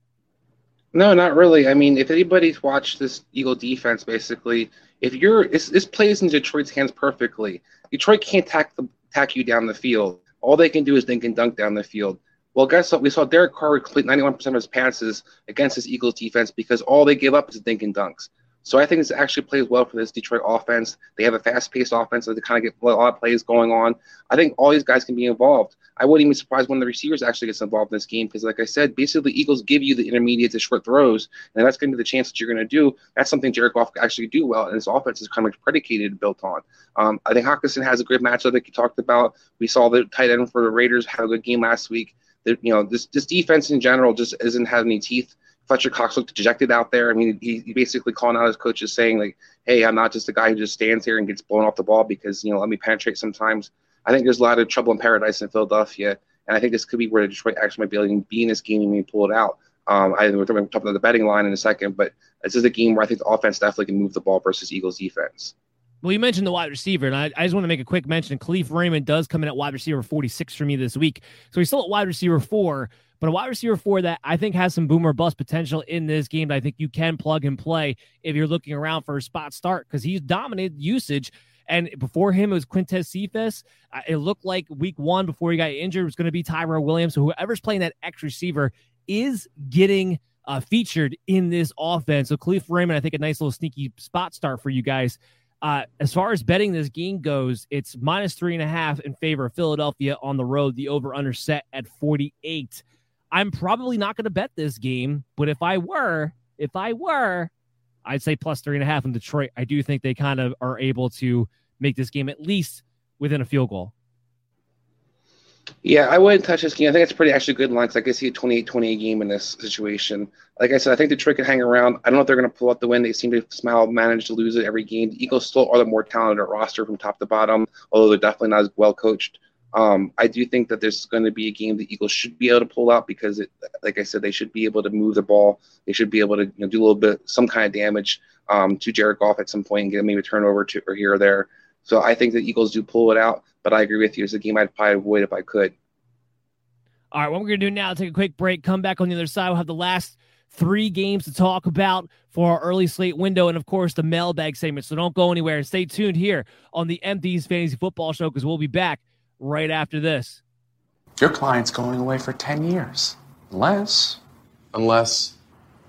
No, not really. I mean, if anybody's watched this Eagle defense, basically, if you're this, plays in Detroit's hands perfectly. Detroit can't tack the tack you down the field. All they can do is dink and dunk down the field. Well, guess what? We saw Derek Carr complete 91% of his passes against this Eagles defense because all they give up is dink and dunks. So I think this actually plays well for this Detroit offense. They have a fast-paced offense, so they kind of get a lot of plays going on. I think all these guys can be involved. I wouldn't even be surprised when the receivers actually gets involved in this game because, like I said, basically Eagles give you the intermediate to short throws, and that's going to be the chance that you're going to do. That's something Jared Goff can actually do well, and his offense is kind of predicated and built on. Um, I think Hockenson has a great matchup that you talked about. We saw the tight end for the Raiders have a good game last week. You know, this this defense in general just isn't having any teeth. Fletcher Cox looked dejected out there. I mean, he, he basically calling out his coaches saying like, "Hey, I'm not just a guy who just stands here and gets blown off the ball because you know let me penetrate sometimes." I think there's a lot of trouble in paradise in Philadelphia, and I think this could be where Detroit actually might be able to be in this game and pull it out. Um, I we're talking about the betting line in a second, but this is a game where I think the offense definitely can move the ball versus Eagles defense. Well, you mentioned the wide receiver, and I, I just want to make a quick mention. Kalif Raymond does come in at wide receiver 46 for me this week. So he's still at wide receiver four, but a wide receiver four that I think has some boomer bust potential in this game. That I think you can plug and play if you're looking around for a spot start because he's dominated usage. And before him, it was Quintez Cephus. It looked like week one before he got injured was going to be Tyrell Williams. So whoever's playing that X receiver is getting uh, featured in this offense. So Kalif Raymond, I think a nice little sneaky spot start for you guys. Uh, as far as betting this game goes, it's minus three and a half in favor of Philadelphia on the road. The over under set at 48. I'm probably not going to bet this game, but if I were, if I were, I'd say plus three and a half in Detroit. I do think they kind of are able to make this game at least within a field goal. Yeah, I wouldn't touch this game. I think it's pretty actually good line lines. I could see a 28-28 game in this situation. Like I said, I think Detroit could hang around. I don't know if they're going to pull out the win. They seem to somehow manage to lose it every game. The Eagles still are the more talented roster from top to bottom, although they're definitely not as well coached. Um, I do think that there's going to be a game the Eagles should be able to pull out because, it, like I said, they should be able to move the ball. They should be able to you know, do a little bit, some kind of damage um, to Jared Goff at some point and get maybe a turnover to or here or there. So I think the Eagles do pull it out, but I agree with you. It's a game I'd probably avoid if I could. All right, what we're going to do now, is take a quick break, come back on the other side. We'll have the last three games to talk about for our early slate window and, of course, the mailbag segment. So don't go anywhere and stay tuned here on the MD's Fantasy Football Show because we'll be back right after this. Your client's going away for 10 years. Unless. Unless.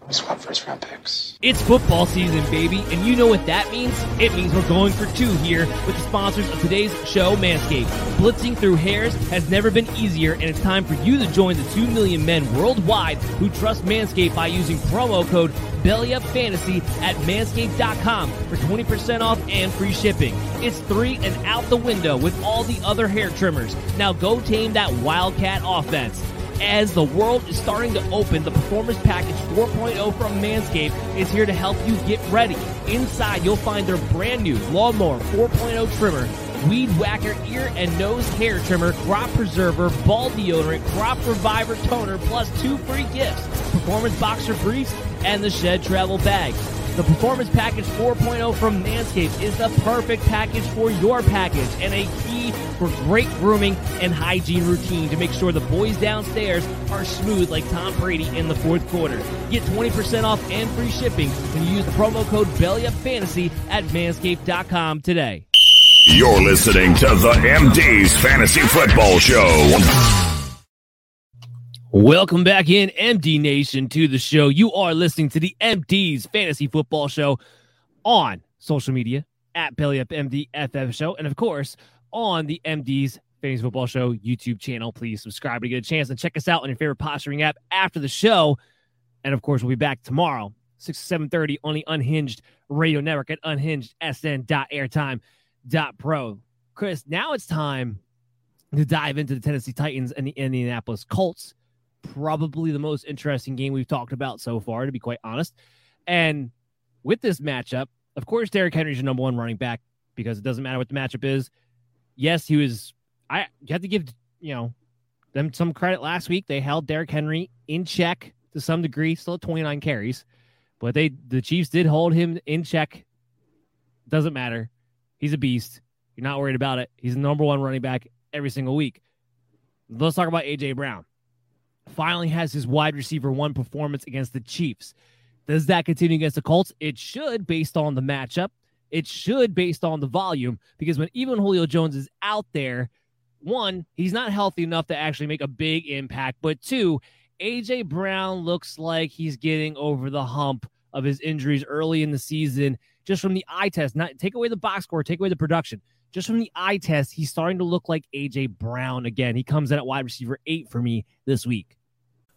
We swap first round picks. It's football season, baby, and you know what that means? It means we're going for two here with the sponsors of today's show, Manscaped. Blitzing through hairs has never been easier, and it's time for you to join the 2 million men worldwide who trust Manscaped by using promo code BellyUpFantasy at manscaped.com for 20% off and free shipping. It's three and out the window with all the other hair trimmers. Now go tame that Wildcat offense as the world is starting to open, the Performance Package 4.0 from Manscaped is here to help you get ready. Inside, you'll find their brand new Lawnmower 4.0 trimmer, Weed Whacker ear and nose hair trimmer, crop preserver, ball deodorant, crop reviver toner, plus two free gifts, performance boxer briefs, and the shed travel bag. The Performance Package 4.0 from Manscaped is the perfect package for your package and a key for great grooming and hygiene routine to make sure the boys downstairs are smooth like Tom Brady in the fourth quarter. Get 20% off and free shipping when you use the promo code BellyUpFantasy at manscaped.com today. You're listening to the MD's Fantasy Football Show. Welcome back in, MD Nation, to the show. You are listening to the MD's Fantasy Football Show on social media at BellyUpMDFF Show, and of course on the MD's Fantasy Football Show YouTube channel. Please subscribe to get a chance and check us out on your favorite posturing app after the show. And of course, we'll be back tomorrow, 6 to 7.30 on the Unhinged Radio Network at unhingedsn.airtime.pro. Chris, now it's time to dive into the Tennessee Titans and the Indianapolis Colts probably the most interesting game we've talked about so far, to be quite honest. And with this matchup, of course, Derrick Henry's your number one running back because it doesn't matter what the matchup is. Yes, he was. I you have to give you know them some credit. Last week they held Derrick Henry in check to some degree, still at 29 carries, but they the Chiefs did hold him in check. Doesn't matter. He's a beast. You're not worried about it. He's the number one running back every single week. Let's talk about AJ Brown finally has his wide receiver one performance against the Chiefs. Does that continue against the Colts? It should, based on the matchup. It should, based on the volume, because when even Julio Jones is out there, one, he's not healthy enough to actually make a big impact. But two, AJ Brown looks like he's getting over the hump of his injuries early in the season, just from the eye test. Not take away the box score, take away the production. Just from the eye test, he's starting to look like AJ Brown again. He comes in at wide receiver eight for me this week.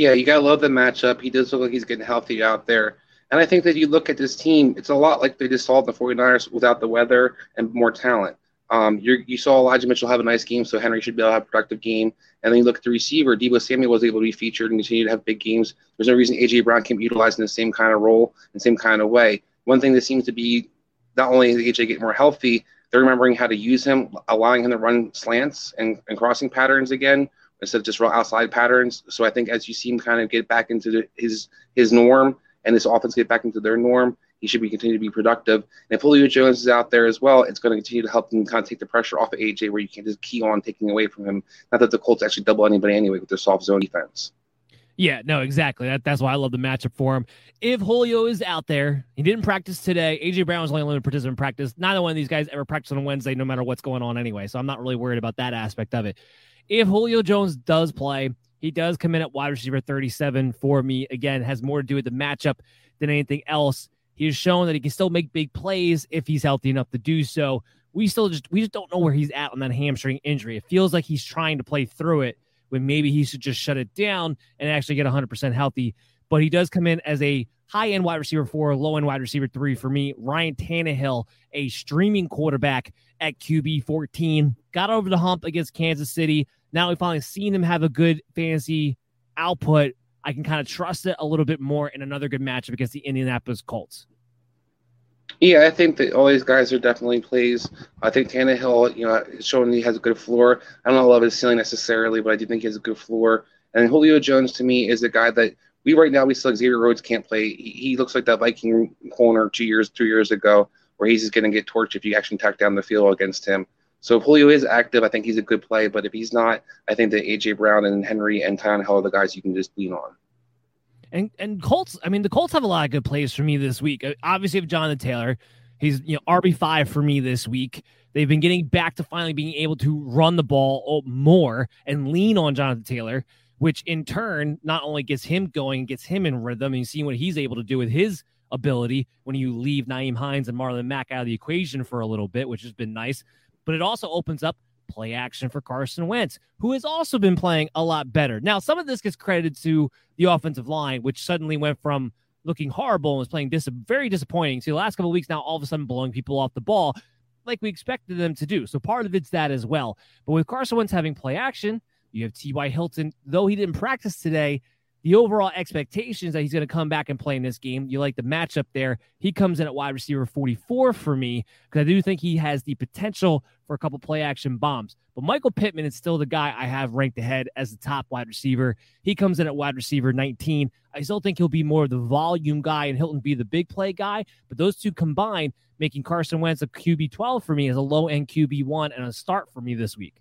Yeah, you gotta love the matchup. He does look like he's getting healthy out there. And I think that you look at this team, it's a lot like they just saw the 49ers without the weather and more talent. Um, you saw Elijah Mitchell have a nice game, so Henry should be able to have a productive game. And then you look at the receiver, Deebo Samuel was able to be featured and continue to have big games. There's no reason AJ Brown can't be utilized in the same kind of role and same kind of way. One thing that seems to be not only is AJ getting more healthy, they're remembering how to use him, allowing him to run slants and, and crossing patterns again instead of just raw outside patterns. So I think as you see him kind of get back into the, his his norm and this offense get back into their norm, he should be continue to be productive. And if Julio Jones is out there as well, it's going to continue to help him kind of take the pressure off of AJ, where you can't just key on taking away from him. Not that the Colts actually double anybody anyway with their soft zone defense. Yeah, no, exactly. That, that's why I love the matchup for him. If Julio is out there, he didn't practice today. AJ Brown was only limited participant in practice. Neither one of these guys ever practice on Wednesday, no matter what's going on anyway. So I'm not really worried about that aspect of it. If Julio Jones does play, he does come in at wide receiver 37 for me. Again, has more to do with the matchup than anything else. He has shown that he can still make big plays if he's healthy enough to do so. We still just we just don't know where he's at on that hamstring injury. It feels like he's trying to play through it when maybe he should just shut it down and actually get 100% healthy. But he does come in as a high end wide receiver four, low end wide receiver three for me. Ryan Tannehill, a streaming quarterback at QB 14, got over the hump against Kansas City. Now we've finally seen him have a good fantasy output. I can kind of trust it a little bit more in another good matchup against the Indianapolis Colts. Yeah, I think that all these guys are definitely plays. I think Tannehill, you know, showing he has a good floor. I don't love his ceiling necessarily, but I do think he has a good floor. And Julio Jones to me is a guy that we right now we still Xavier Rhodes can't play. He, he looks like that Viking corner two years, two years ago, where he's just going to get torched if you actually tack down the field against him. So if Julio is active, I think he's a good play. But if he's not, I think that AJ Brown and Henry and Tannehill are the guys you can just lean on. And and Colts, I mean, the Colts have a lot of good plays for me this week. Uh, obviously, have Jonathan Taylor. He's you know RB five for me this week. They've been getting back to finally being able to run the ball more and lean on Jonathan Taylor, which in turn not only gets him going, gets him in rhythm, and you see what he's able to do with his ability when you leave Nyheim Hines and Marlon Mack out of the equation for a little bit, which has been nice. But it also opens up play action for Carson Wentz, who has also been playing a lot better. Now, some of this gets credited to the offensive line, which suddenly went from looking horrible and was playing dis- very disappointing to the last couple of weeks now, all of a sudden blowing people off the ball like we expected them to do. So part of it's that as well. But with Carson Wentz having play action, you have T.Y. Hilton, though he didn't practice today, the overall expectations that he's going to come back and play in this game. You like the matchup there. He comes in at wide receiver 44 for me because I do think he has the potential for a couple play action bombs. But Michael Pittman is still the guy I have ranked ahead as the top wide receiver. He comes in at wide receiver 19. I still think he'll be more of the volume guy and Hilton be the big play guy. But those two combined, making Carson Wentz a QB 12 for me as a low end QB one and a start for me this week.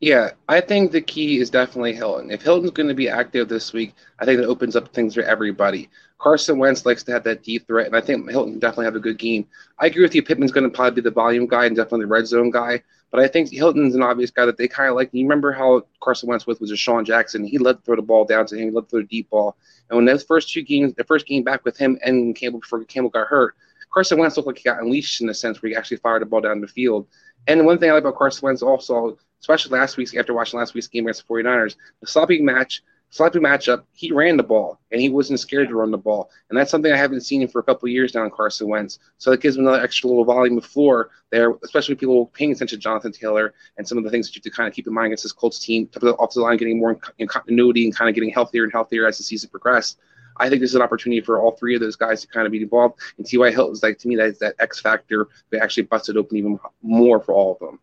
Yeah, I think the key is definitely Hilton. If Hilton's going to be active this week, I think it opens up things for everybody. Carson Wentz likes to have that deep threat, and I think Hilton definitely have a good game. I agree with you. Pittman's going to probably be the volume guy and definitely the red zone guy, but I think Hilton's an obvious guy that they kind of like. You remember how Carson Wentz with was sean Jackson? He let throw the ball down to him. He let throw the deep ball. And when those first two games, the first game back with him and Campbell before Campbell got hurt, Carson Wentz looked like he got unleashed in a sense where he actually fired the ball down the field. And one thing I like about Carson Wentz also especially last week's after watching last week's game against the 49ers, the sloppy match, sloppy matchup, he ran the ball and he wasn't scared to run the ball. And that's something I haven't seen for a couple years now in Carson Wentz. So that gives him another extra little volume of floor there, especially people paying attention to Jonathan Taylor and some of the things that you have to kind of keep in mind against this Colts team, top of the offensive line getting more in continuity and kind of getting healthier and healthier as the season progressed. I think this is an opportunity for all three of those guys to kind of be involved. And T.Y. Hilton is like to me that's that X factor that actually busted open even more for all of them.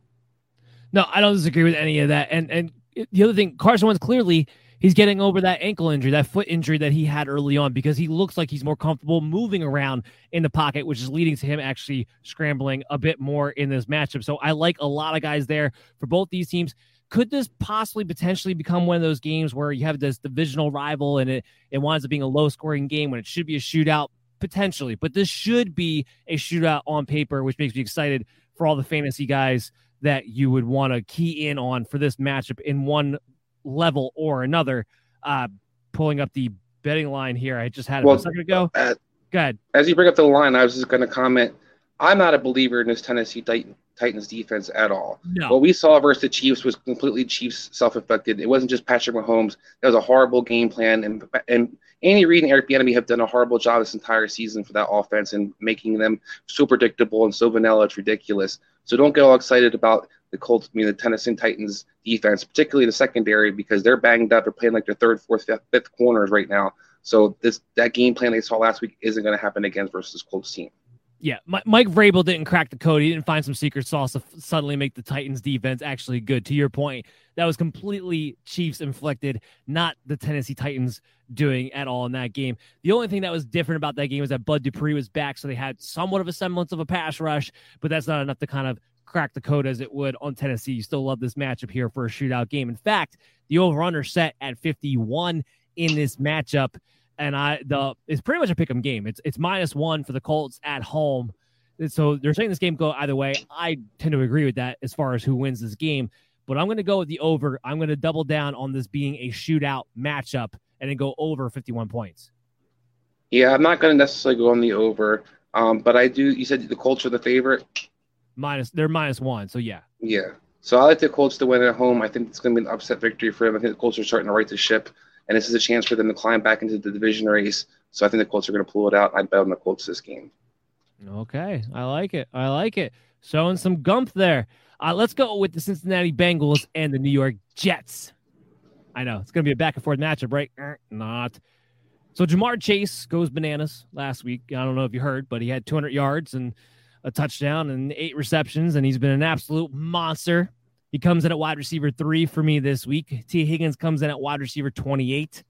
No, I don't disagree with any of that. And and the other thing, Carson Wentz clearly he's getting over that ankle injury, that foot injury that he had early on, because he looks like he's more comfortable moving around in the pocket, which is leading to him actually scrambling a bit more in this matchup. So I like a lot of guys there for both these teams. Could this possibly potentially become one of those games where you have this divisional rival and it, it winds up being a low scoring game when it should be a shootout? Potentially, but this should be a shootout on paper, which makes me excited for all the fantasy guys that you would want to key in on for this matchup in one level or another. Uh, pulling up the betting line here. I just had it Well, a second ago. uh, Go ahead. As you bring up the line, I was just going to comment. I'm not a believer in this Tennessee Titan, Titans defense at all. No. What we saw versus the Chiefs was completely Chiefs self-inflicted. It wasn't just Patrick Mahomes. That was a horrible game plan, and and Andy Reid and Eric Bieniemy have done a horrible job this entire season for that offense and making them so predictable and so vanilla. It's ridiculous. So don't get all excited about the Colts, I mean the Tennessee Titans defense, particularly the secondary, because they're banged up. They're playing like their third, fourth, fifth, fifth corners right now. So this that game plan they saw last week isn't going to happen again versus Colts team. Yeah, Mi- Mike Vrabel didn't crack the code. He didn't find some secret sauce to suddenly make the Titans defense actually good. To your point, that was completely Chiefs inflicted, not the Tennessee Titans doing at all in that game. The only thing that was different about that game was that Bud Dupree was back, so they had somewhat of a semblance of a pass rush, but that's not enough to kind of crack the code as it would on Tennessee. You still love this matchup here for a shootout game. In fact, the over/under set at 51 in this matchup and I the it's pretty much a pick 'em game. It's it's minus one for the Colts at home. So they're saying this game go either way. I tend to agree with that as far as who wins this game, but I'm going to go with the over. I'm going to double down on this being a shootout matchup and then go over 51 points. Yeah, I'm not going to necessarily go on the over, um, but I do. You said the Colts are the favorite. Minus they're minus one, so yeah. Yeah. So I like the Colts to win at home. I think it's going to be an upset victory for them. I think the Colts are starting to right the ship, and this is a chance for them to climb back into the division race. So I think the Colts are going to pull it out. I'd bet on the Colts this game. Okay, I like it. I like it. Showing some gump there. Uh, let's go with the Cincinnati Bengals and the New York Jets. I know it's going to be a back and forth matchup, right? Er, Not. So Ja'Marr Chase goes bananas last week. I don't know if you heard, but he had 200 yards and a touchdown and eight receptions, and he's been an absolute monster. He comes in at wide receiver three for me this week. Tee Higgins comes in at wide receiver 28.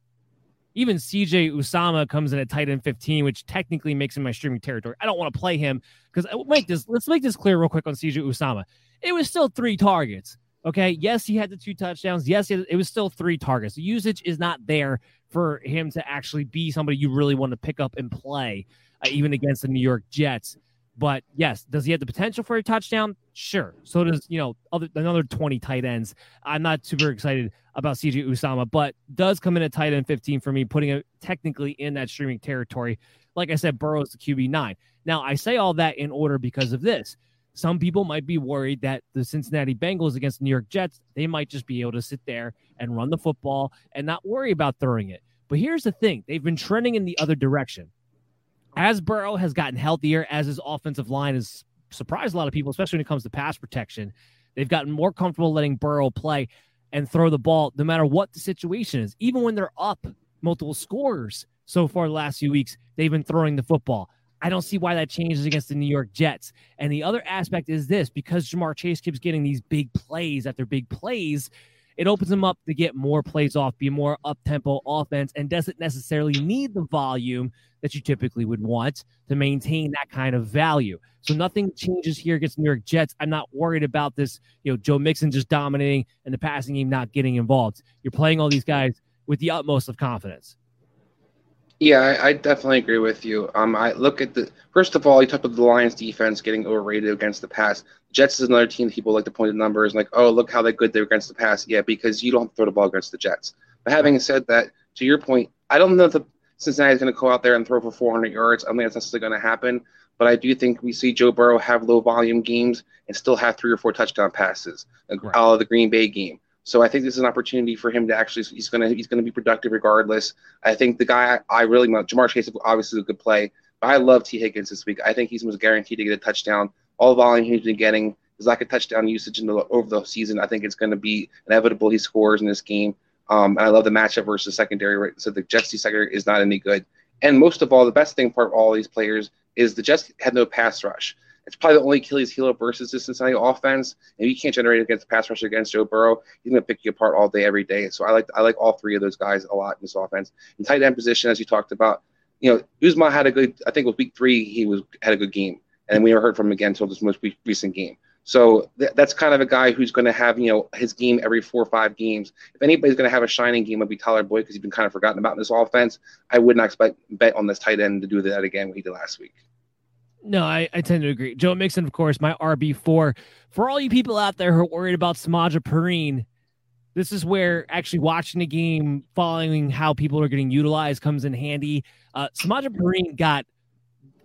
Even CJ Uzomah comes in at tight end 15, which technically makes him my streaming territory. I don't want to play him because make this let's make this clear real quick on CJ Uzomah. It was still three targets. Okay. Yes, he had the two touchdowns. Yes, it it was still three targets. The usage is not there for him to actually be somebody you really want to pick up and play, uh, even against the New York Jets. But yes, does he have the potential for a touchdown? Sure. So does you know other another twenty tight ends. I'm not super excited about CJ Uzomah, but does come in at tight end 15 for me, putting it technically in that streaming territory. Like I said, Burrow's the QB nine. Now I say all that in order because of this. Some people might be worried that the Cincinnati Bengals against New York Jets, they might just be able to sit there and run the football and not worry about throwing it. But here's the thing they've been trending in the other direction. As Burrow has gotten healthier, as his offensive line has surprised a lot of people, especially when it comes to pass protection, they've gotten more comfortable letting Burrow play and throw the ball no matter what the situation is. Even when they're up multiple scores so far the last few weeks, they've been throwing the football. I don't see why that changes against the New York Jets. And the other aspect is this because Ja'Marr Chase keeps getting these big plays after big plays, it opens him up to get more plays off, be more up tempo offense, and doesn't necessarily need the volume that you typically would want to maintain that kind of value. So nothing changes here against New York Jets. I'm not worried about this, you know, Joe Mixon just dominating and the passing game not getting involved. You're playing all these guys with the utmost of confidence. Yeah, I, I definitely agree with you. Um, I look at the first of all, you talked about the Lions defense getting overrated against the pass. Jets is another team that people like to point at numbers like, oh, look how they good they're against the pass. Yeah, because you don't throw the ball against the Jets. But having said that, to your point, I don't know if the Cincinnati is going to go out there and throw for 400 yards. I don't think that's necessarily going to happen. But I do think we see Joe Burrow have low volume games and still have three or four touchdown passes, like out of the Green Bay game. So I think this is an opportunity for him to actually he's gonna he's gonna be productive regardless. I think the guy I really want Ja'Marr Chase obviously is a good play, but I love Tee Higgins this week. I think he's almost guaranteed to get a touchdown. All the volume he's been getting is like a touchdown usage in the over the season. I think it's going to be inevitable he scores in this game. Um, and I love the matchup versus secondary. Right? So the Jets secondary is not any good. And most of all, the best thing part of all these players is the Jets had no pass rush. It's probably the only Achilles heel versus the Cincinnati offense. And you can't generate against pass rush against Joe Burrow, he's going to pick you apart all day, every day. So I like I like all three of those guys a lot in this offense. In tight end position, as you talked about, you know, Uzomah had a good. I think it was week three. He was had a good game, and we never heard from him again until this most recent game. So th- that's kind of a guy who's going to have you know his game every four or five games. If anybody's going to have a shining game, it would be Tyler Boyd because he's been kind of forgotten about in this offense. I would not expect bet on this tight end to do that again what he did last week. No, I, I tend to agree. Joe Mixon, of course, my RB4. For all you people out there who are worried about Samaje Perine, This is where actually watching the game, following how people are getting utilized, comes in handy. Uh, Samaje Perine got,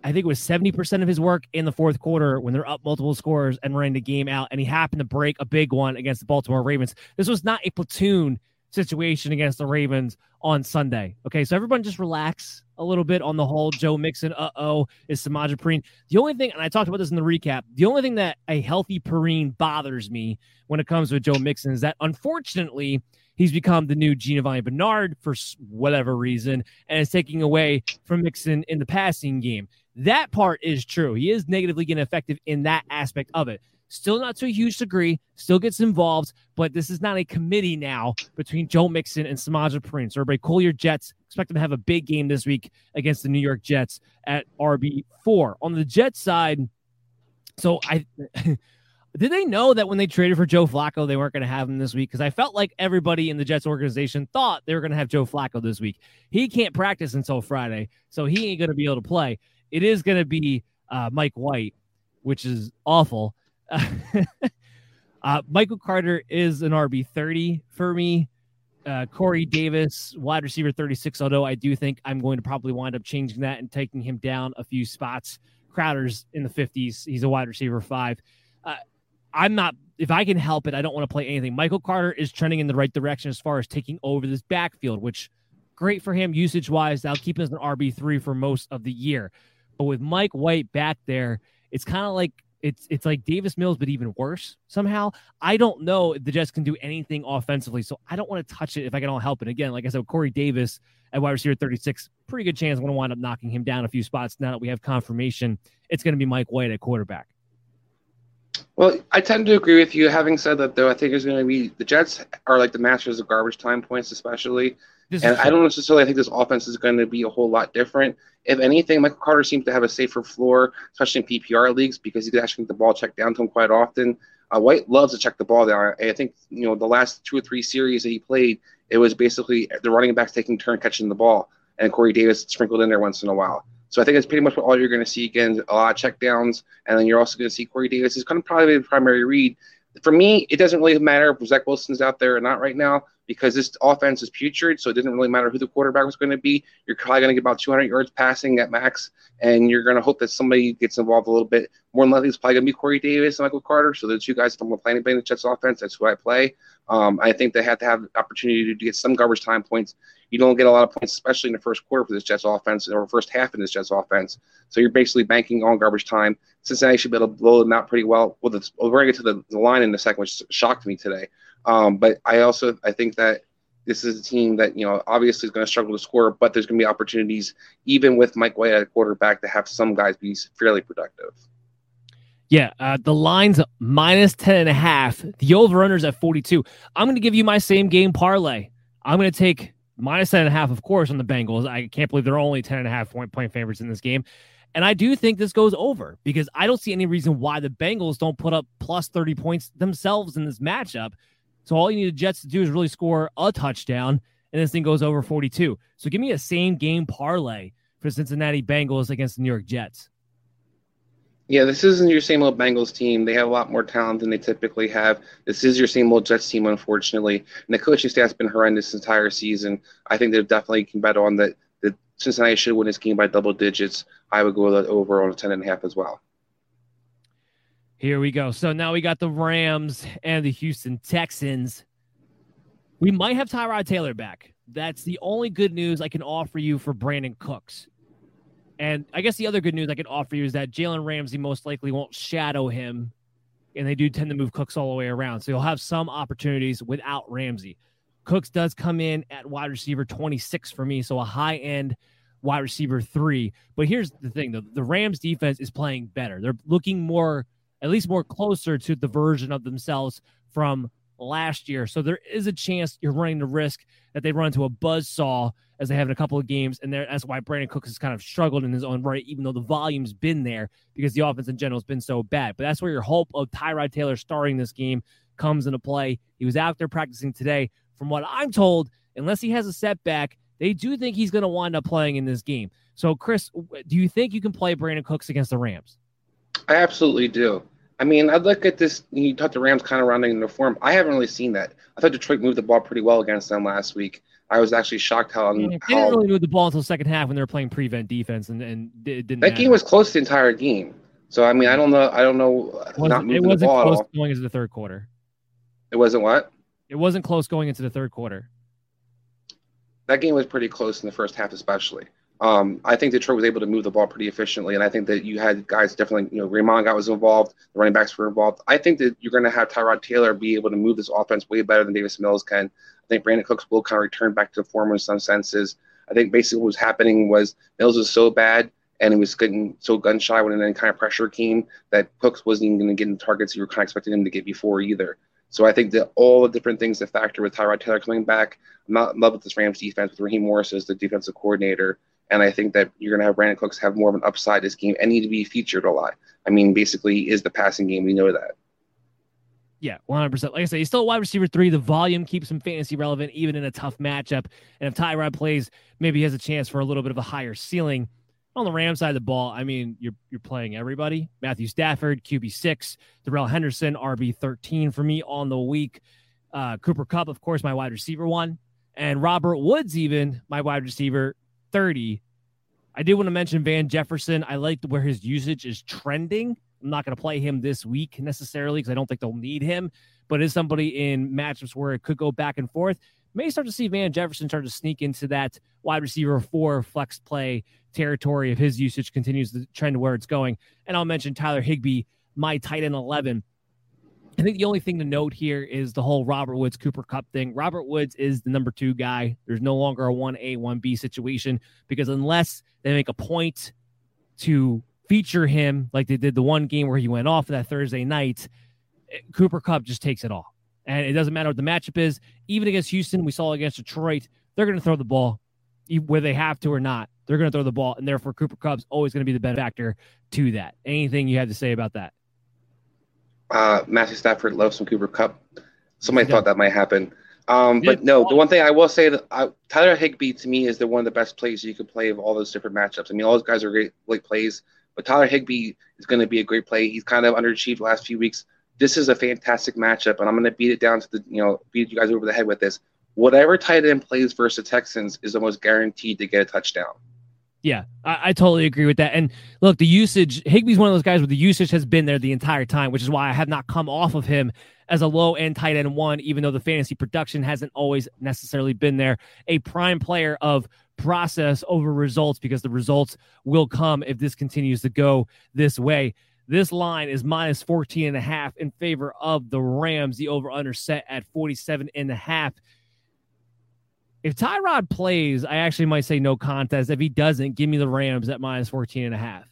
I think it was 70% of his work in the fourth quarter when they're up multiple scores and running the game out. And he happened to break a big one against the Baltimore Ravens. This was not a platoon situation against the Ravens on Sunday. Okay, so everyone just relax a little bit on the whole Joe Mixon, uh oh, is Samaje Perine. The only thing, and I talked about this in the recap, the only thing that a healthy Perine bothers me when it comes with Joe Mixon is that unfortunately he's become the new Giovani Bernard for whatever reason and is taking away from Mixon in the passing game. That part is true. He is negatively getting effective in that aspect of it. Still not to a huge degree, still gets involved, but this is not a committee now between Joe Mixon and Samaje Perine. So everybody cool your jets. Expect them to have a big game this week against the New York Jets at RB4. On the Jets side, so I *laughs* did they know that when they traded for Joe Flacco, they weren't going to have him this week? Because I felt like everybody in the Jets organization thought they were going to have Joe Flacco this week. He can't practice until Friday, so he ain't going to be able to play. It is going to be uh, Mike White, which is awful. *laughs* uh, Michael Carter is an RB 30 for me. Uh, Corey Davis, wide receiver 36, although I do think I'm going to probably wind up changing that and taking him down a few spots. Crowder's in the 50s. He's a wide receiver five. Uh, I'm not, if I can help it, I don't want to play anything. Michael Carter is trending in the right direction as far as taking over this backfield, which great for him usage wise. I'll keep him as an RB3 for most of the year. But with Mike White back there, it's kind of like it's it's like Davis Mills, but even worse somehow. I don't know if the Jets can do anything offensively, so I don't want to touch it if I can all help it. Again, like I said, Corey Davis at wide receiver 36, pretty good chance I'm going to wind up knocking him down a few spots now that we have confirmation. It's going to be Mike White at quarterback. Well, I tend to agree with you. Having said that, though, I think it's going to be the Jets are like the masters of garbage time points, especially. This and I don't necessarily think this offense is going to be a whole lot different. If anything, Michael Carter seems to have a safer floor, especially in PPR leagues, because he can actually get the ball checked down to him quite often. Uh, White loves to check the ball down. I think you know the last two or three series that he played, it was basically the running backs taking turn catching the ball, and Corey Davis sprinkled in there once in a while. So I think it's pretty much what all you're going to see again, a lot of checkdowns, and then you're also going to see Corey Davis is kind of probably be the primary read. For me, it doesn't really matter if Zach Wilson's out there or not right now because this offense is putrid. So it doesn't really matter who the quarterback was going to be. You're probably going to get about 200 yards passing at max, and you're going to hope that somebody gets involved a little bit. More than likely, it's probably going to be Corey Davis and Michael Carter. So the two guys, if I'm going to play anybody in the Jets offense, that's who I play. Um, I think they have to have the opportunity to get some garbage time points. You don't get a lot of points, especially in the first quarter for this Jets offense or first half in this Jets offense. So you're basically banking on garbage time. Cincinnati should be able to blow them out pretty well. Well, we're going to get to the, the line in a second, which shocked me today. Um, but I also I think that this is a team that you know obviously is going to struggle to score, but there's going to be opportunities even with Mike White at quarterback to have some guys be fairly productive. Yeah, uh, the line's minus 10 and a half. The over-runner's at 42. I'm going to give you my same game parlay. I'm going to take minus 10 and a half, of course, on the Bengals. I can't believe they're only 10 and a half point, point favorites in this game. And I do think this goes over because I don't see any reason why the Bengals don't put up plus 30 points themselves in this matchup. So all you need the Jets to do is really score a touchdown, and this thing goes over 42. So give me a same game parlay for Cincinnati Bengals against the New York Jets. Yeah, this isn't your same old Bengals team. They have a lot more talent than they typically have. This is your same old Jets team, unfortunately. And the coaching staff's been horrendous this entire season. I think they definitely can bet on that. That Cincinnati should win this game by double digits. I would go with over on a ten and a half as well. Here we go. So now we got the Rams and the Houston Texans. We might have Tyrod Taylor back. That's the only good news I can offer you for Brandin Cooks. And I guess the other good news I can offer you is that Jalen Ramsey most likely won't shadow him. And they do tend to move Cooks all the way around. So you'll have some opportunities without Ramsey. Cooks does come in at wide receiver 26 for me. So a high end wide receiver three. But here's the thing the, the Rams defense is playing better. They're looking more at least more closer to the version of themselves from last year. So there is a chance you're running the risk that they run into a buzz saw as they have in a couple of games. And that's why Brandin Cooks has kind of struggled in his own right, even though the volume's been there because the offense in general has been so bad. But that's where your hope of Tyrod Taylor starting this game comes into play. He was out there practicing today. From what I'm told, unless he has a setback, they do think he's going to wind up playing in this game. So, Chris, do you think you can play Brandin Cooks against the Rams? I absolutely do. I mean, I look at this. You talked the Rams kind of rounding the form. I haven't really seen that. I thought Detroit moved the ball pretty well against them last week. I was actually shocked how. They how didn't really move the ball until second half when they were playing prevent defense, and, and it didn't. that game was close the entire game. So I mean, I don't know. I don't know. It wasn't, moving it the wasn't ball at close all. going into the third quarter. It wasn't what? It wasn't close going into the third quarter. that game was pretty close in the first half, especially. Um, I think Detroit was able to move the ball pretty efficiently, and I think that you had guys definitely, you know, Raymond guy was involved, the running backs were involved. I think that you're going to have Tyrod Taylor be able to move this offense way better than Davis Mills can. I think Brandin Cooks will kind of return back to form in some senses. I think basically what was happening was Mills was so bad and he was getting so gun shy when any kind of pressure came that Cooks wasn't even going to get in targets you were kind of expecting him to get before either. So I think that all the different things that factor with Tyrod Taylor coming back, I'm not in love with this Rams defense with Raheem Morris as the defensive coordinator. And I think that you're going to have Brandin Cooks have more of an upside this game and need to be featured a lot. I mean, basically, is the passing game. We know that. Yeah, 100%. Like I said, he's still a wide receiver three. The volume keeps him fantasy relevant, even in a tough matchup. And if Tyrod plays, maybe he has a chance for a little bit of a higher ceiling. On the Ram side of the ball, I mean, you're you're playing everybody. Matthew Stafford, QB six, Darrell Henderson, RB thirteen for me on the week. Uh, Cooper Kupp, of course, my wide receiver one, and Robert Woods, even my wide receiver thirty. I did want to mention Van Jefferson. I like where his usage is trending. I'm not going to play him this week necessarily because I don't think they'll need him, but is somebody in matchups where it could go back and forth. May start to see Van Jefferson start to sneak into that wide receiver four flex play territory if his usage continues the trend where it's going. And I'll mention Tyler Higbee, my tight end 11. I think the only thing to note here is the whole Robert Woods Cooper Kupp thing. Robert Woods is the number two guy. There's no longer a 1A, 1B situation because unless they make a point to feature him like they did the one game where he went off that Thursday night, eh, Cooper Kupp just takes it all. And it doesn't matter what the matchup is. Even against Houston, we saw against Detroit, they're going to throw the ball where they have to or not. They're going to throw the ball, and therefore Cooper Kupp's always going to be the benefactor to that. Anything you have to say about that? Uh, Matthew Stafford loves some Cooper Kupp. Somebody thought that might happen. Um, but no, the one thing I will say that I, Tyler Higbee to me is the one of the best plays you could play of all those different matchups. I mean, all those guys are great, plays, but Tyler Higbee is going to be a great play. He's kind of underachieved the last few weeks. This is a fantastic matchup, and I'm going to beat it down to the you know beat you guys over the head with this. Whatever tight end plays versus the Texans is almost guaranteed to get a touchdown. Yeah, I, I totally agree with that. And look, the usage, Higbee's one of those guys where the usage has been there the entire time, which is why I have not come off of him as a low end tight end one, even though the fantasy production hasn't always necessarily been there. A prime player of process over results because the results will come if this continues to go this way. This line is minus 14 and a half in favor of the Rams. The over under set at 47 and a half. If Tyrod plays, I actually might say no contest. If he doesn't, give me the Rams at minus 14 and a half.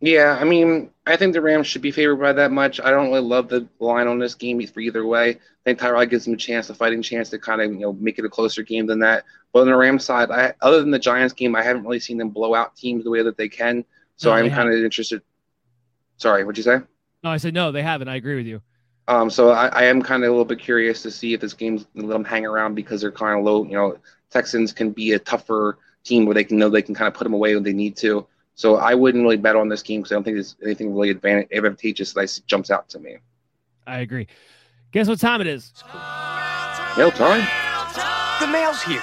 Yeah, I mean, I think the Rams should be favored by that much. I don't really love the line on this game for either way. I think Tyrod gives them a chance, a fighting chance to kind of you know make it a closer game than that. But on the Rams side, I, other than the Giants game, I haven't really seen them blow out teams the way that they can. So they I'm kind of interested. Sorry, what'd you say? No, I said no, they haven't. I agree with you. Um, so I, I am kind of a little bit curious to see if this game's gonna let them hang around because they're kind of low. You know, Texans can be a tougher team where they can know they can kind of put them away when they need to. So I wouldn't really bet on this game because I don't think there's anything really advantage, advantageous that jumps out to me. I agree. Guess what time it is? Mail time. The mail's here.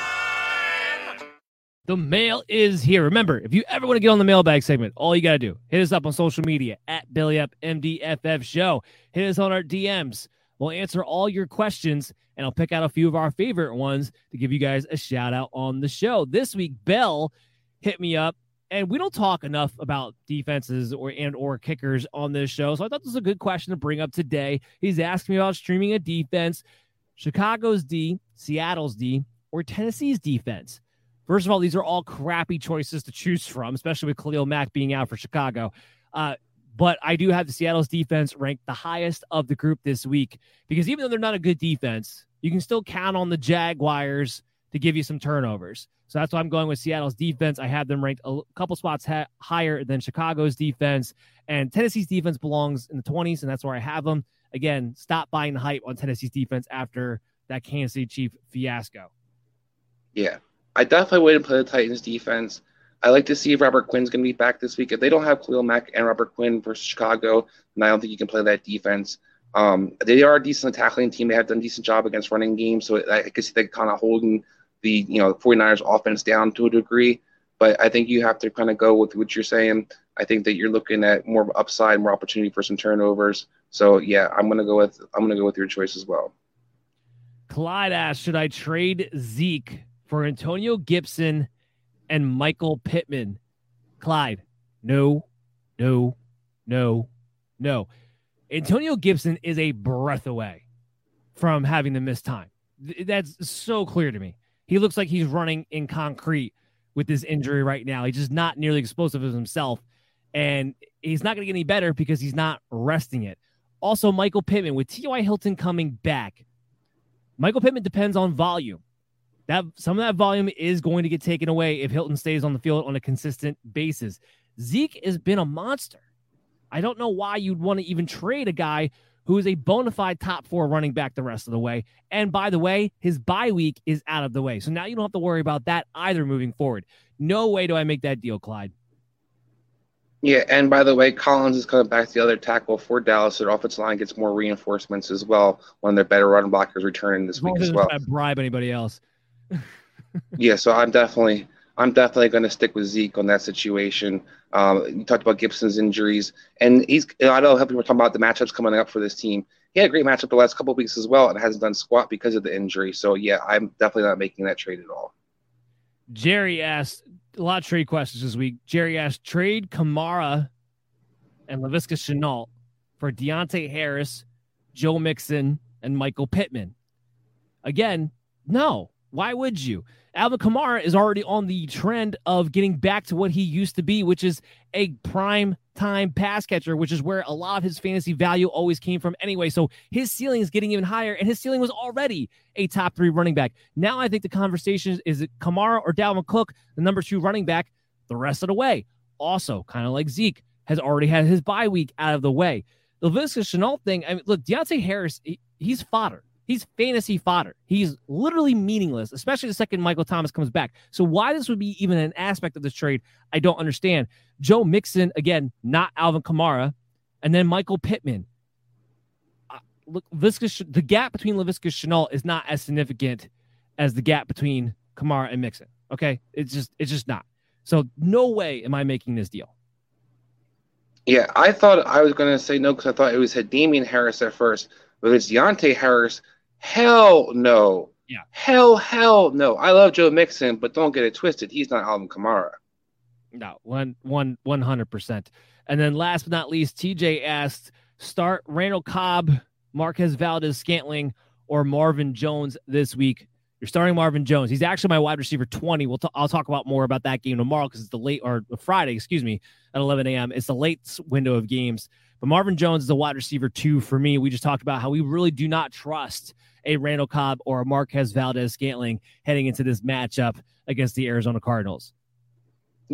The mail is here. Remember, if you ever want to get on the mailbag segment, all you got to do, hit us up on social media at Billy Up MDFF Show. Hit us on our DMs. We'll answer all your questions, and I'll pick out a few of our favorite ones to give you guys a shout out on the show. This week, Bell hit me up, and we don't talk enough about defenses or and or kickers on this show, so I thought this was a good question to bring up today. He's asking me about streaming a defense, Chicago's D, Seattle's D, or Tennessee's defense. First of all, these are all crappy choices to choose from, especially with Khalil Mack being out for Chicago. Uh, but I do have the Seattle's defense ranked the highest of the group this week because even though they're not a good defense, you can still count on the Jaguars to give you some turnovers. So that's why I'm going with Seattle's defense. I have them ranked a couple spots ha- higher than Chicago's defense, and Tennessee's defense belongs in the 20s, and that's where I have them. Again, stop buying the hype on Tennessee's defense after that Kansas City Chief fiasco. Yeah, I definitely wouldn't play the Titans defense. I like to see if Robert Quinn's going to be back this week. If they don't have Khalil Mack and Robert Quinn versus Chicago, then I don't think you can play that defense. Um, they are a decent tackling team. They have done a decent job against running games, so I could see they kind of holding the you know 49ers offense down to a degree. But I think you have to kind of go with what you're saying. I think that you're looking at more upside, more opportunity for some turnovers. So yeah, I'm gonna go with I'm gonna go with your choice as well. Clyde asked, should I trade Zeke for Antonio Gibson and Michael Pittman? Clyde, no, no, no, no. Antonio Gibson is a breath away from having to miss time. That's so clear to me. He looks like he's running in concrete with this injury right now. He's just not nearly explosive as himself. And he's not going to get any better because he's not resting it. Also, Michael Pittman, with T.Y. Hilton coming back, Michael Pittman depends on volume. That some of that volume is going to get taken away if Hilton stays on the field on a consistent basis. Zeke has been a monster. I don't know why you'd want to even trade a guy who is a bona fide top four running back the rest of the way. And by the way, his bye week is out of the way. So now you don't have to worry about that either moving forward. No way do I make that deal, Clyde. Yeah, and by the way, Collins is coming back to the other tackle for Dallas. Their offensive line gets more reinforcements as well when their better run blockers returning this week as well. Bribe anybody else? Yeah, so I'm definitely I'm definitely going to stick with Zeke on that situation. Um, you talked about Gibson's injuries, and he's. I don't know people were talking about the matchups coming up for this team. He had a great matchup the last couple weeks as well, and hasn't done squat because of the injury. So yeah, I'm definitely not making that trade at all. Jerry asked a lot of trade questions this week. Jerry asked trade Kamara and Laviska Shenault for Deonte Harris, Joe Mixon, and Michael Pittman. Again, no. Why would you? Alvin Kamara is already on the trend of getting back to what he used to be, which is a prime time pass catcher, which is where a lot of his fantasy value always came from anyway. So his ceiling is getting even higher, and his ceiling was already a top three running back. Now I think the conversation is, it Kamara or Dalvin Cook, the number two running back, the rest of the way. Also, kind of like Zeke, has already had his bye week out of the way. The Laviska Shenault thing, I mean, look, Deonte Harris, he, he's fodder. He's fantasy fodder. He's literally meaningless, especially the second Michael Thomas comes back. So why this would be even an aspect of this trade, I don't understand. Joe Mixon, again, not Alvin Kamara, and then Michael Pittman. Uh, look, the gap between Laviska Shenault is not as significant as the gap between Kamara and Mixon. Okay, it's just it's just not. So no way am I making this deal. Yeah, I thought I was going to say no because I thought it was had Damien Harris at first, but it's Deonte Harris Hell no. Yeah. Hell, hell no. I love Joe Mixon, but don't get it twisted. He's not Alvin Kamara. No, one, one, one hundred percent. And then last but not least, TJ asked, start Randall Cobb, Marquez Valdes Scantling, or Marvin Jones this week. You're starting Marvin Jones. He's actually my wide receiver 20. We'll t- I'll talk about more about that game tomorrow because it's the late or Friday, excuse me, at 11 a.m. It's the late window of games. But Marvin Jones is a wide receiver two for me. We just talked about how we really do not trust a Randall Cobb or a Marquez Valdes Scantling heading into this matchup against the Arizona Cardinals.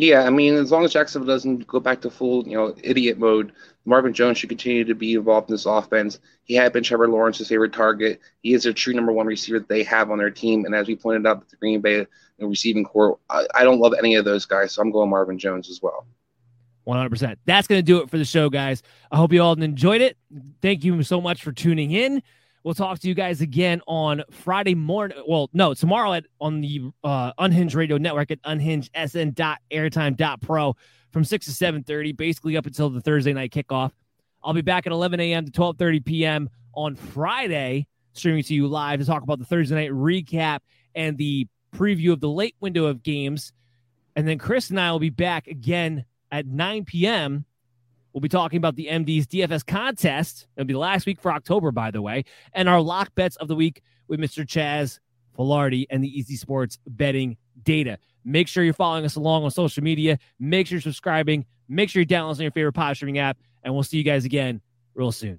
Yeah, I mean, as long as Jacksonville doesn't go back to full, you know, idiot mode, Marvin Jones should continue to be involved in this offense. He had been Trevor Lawrence's favorite target. He is their true number one receiver that they have on their team. And as we pointed out, the Green Bay receiving core, I, I don't love any of those guys, so I'm going Marvin Jones as well. 100%. That's going to do it for the show, guys. I hope you all enjoyed it. Thank you so much for tuning in. We'll talk to you guys again on Friday morning. Well, no, tomorrow at on the uh, Unhinged Radio Network at unhingedsn.airtime.pro from 6 to 7.30, basically up until the Thursday night kickoff. I'll be back at 11 a.m. to 12.30 p.m. on Friday, streaming to you live to talk about the Thursday night recap and the preview of the late window of games. And then Chris and I will be back again at 9 p.m. We'll be talking about the MD's DFS contest. It'll be last week for October, by the way, and our lock bets of the week with Mr. Chaz Filardi and the Easy Sports betting data. Make sure you're following us along on social media. Make sure you're subscribing. Make sure you're downloading your favorite pod streaming app, and we'll see you guys again real soon.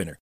winner.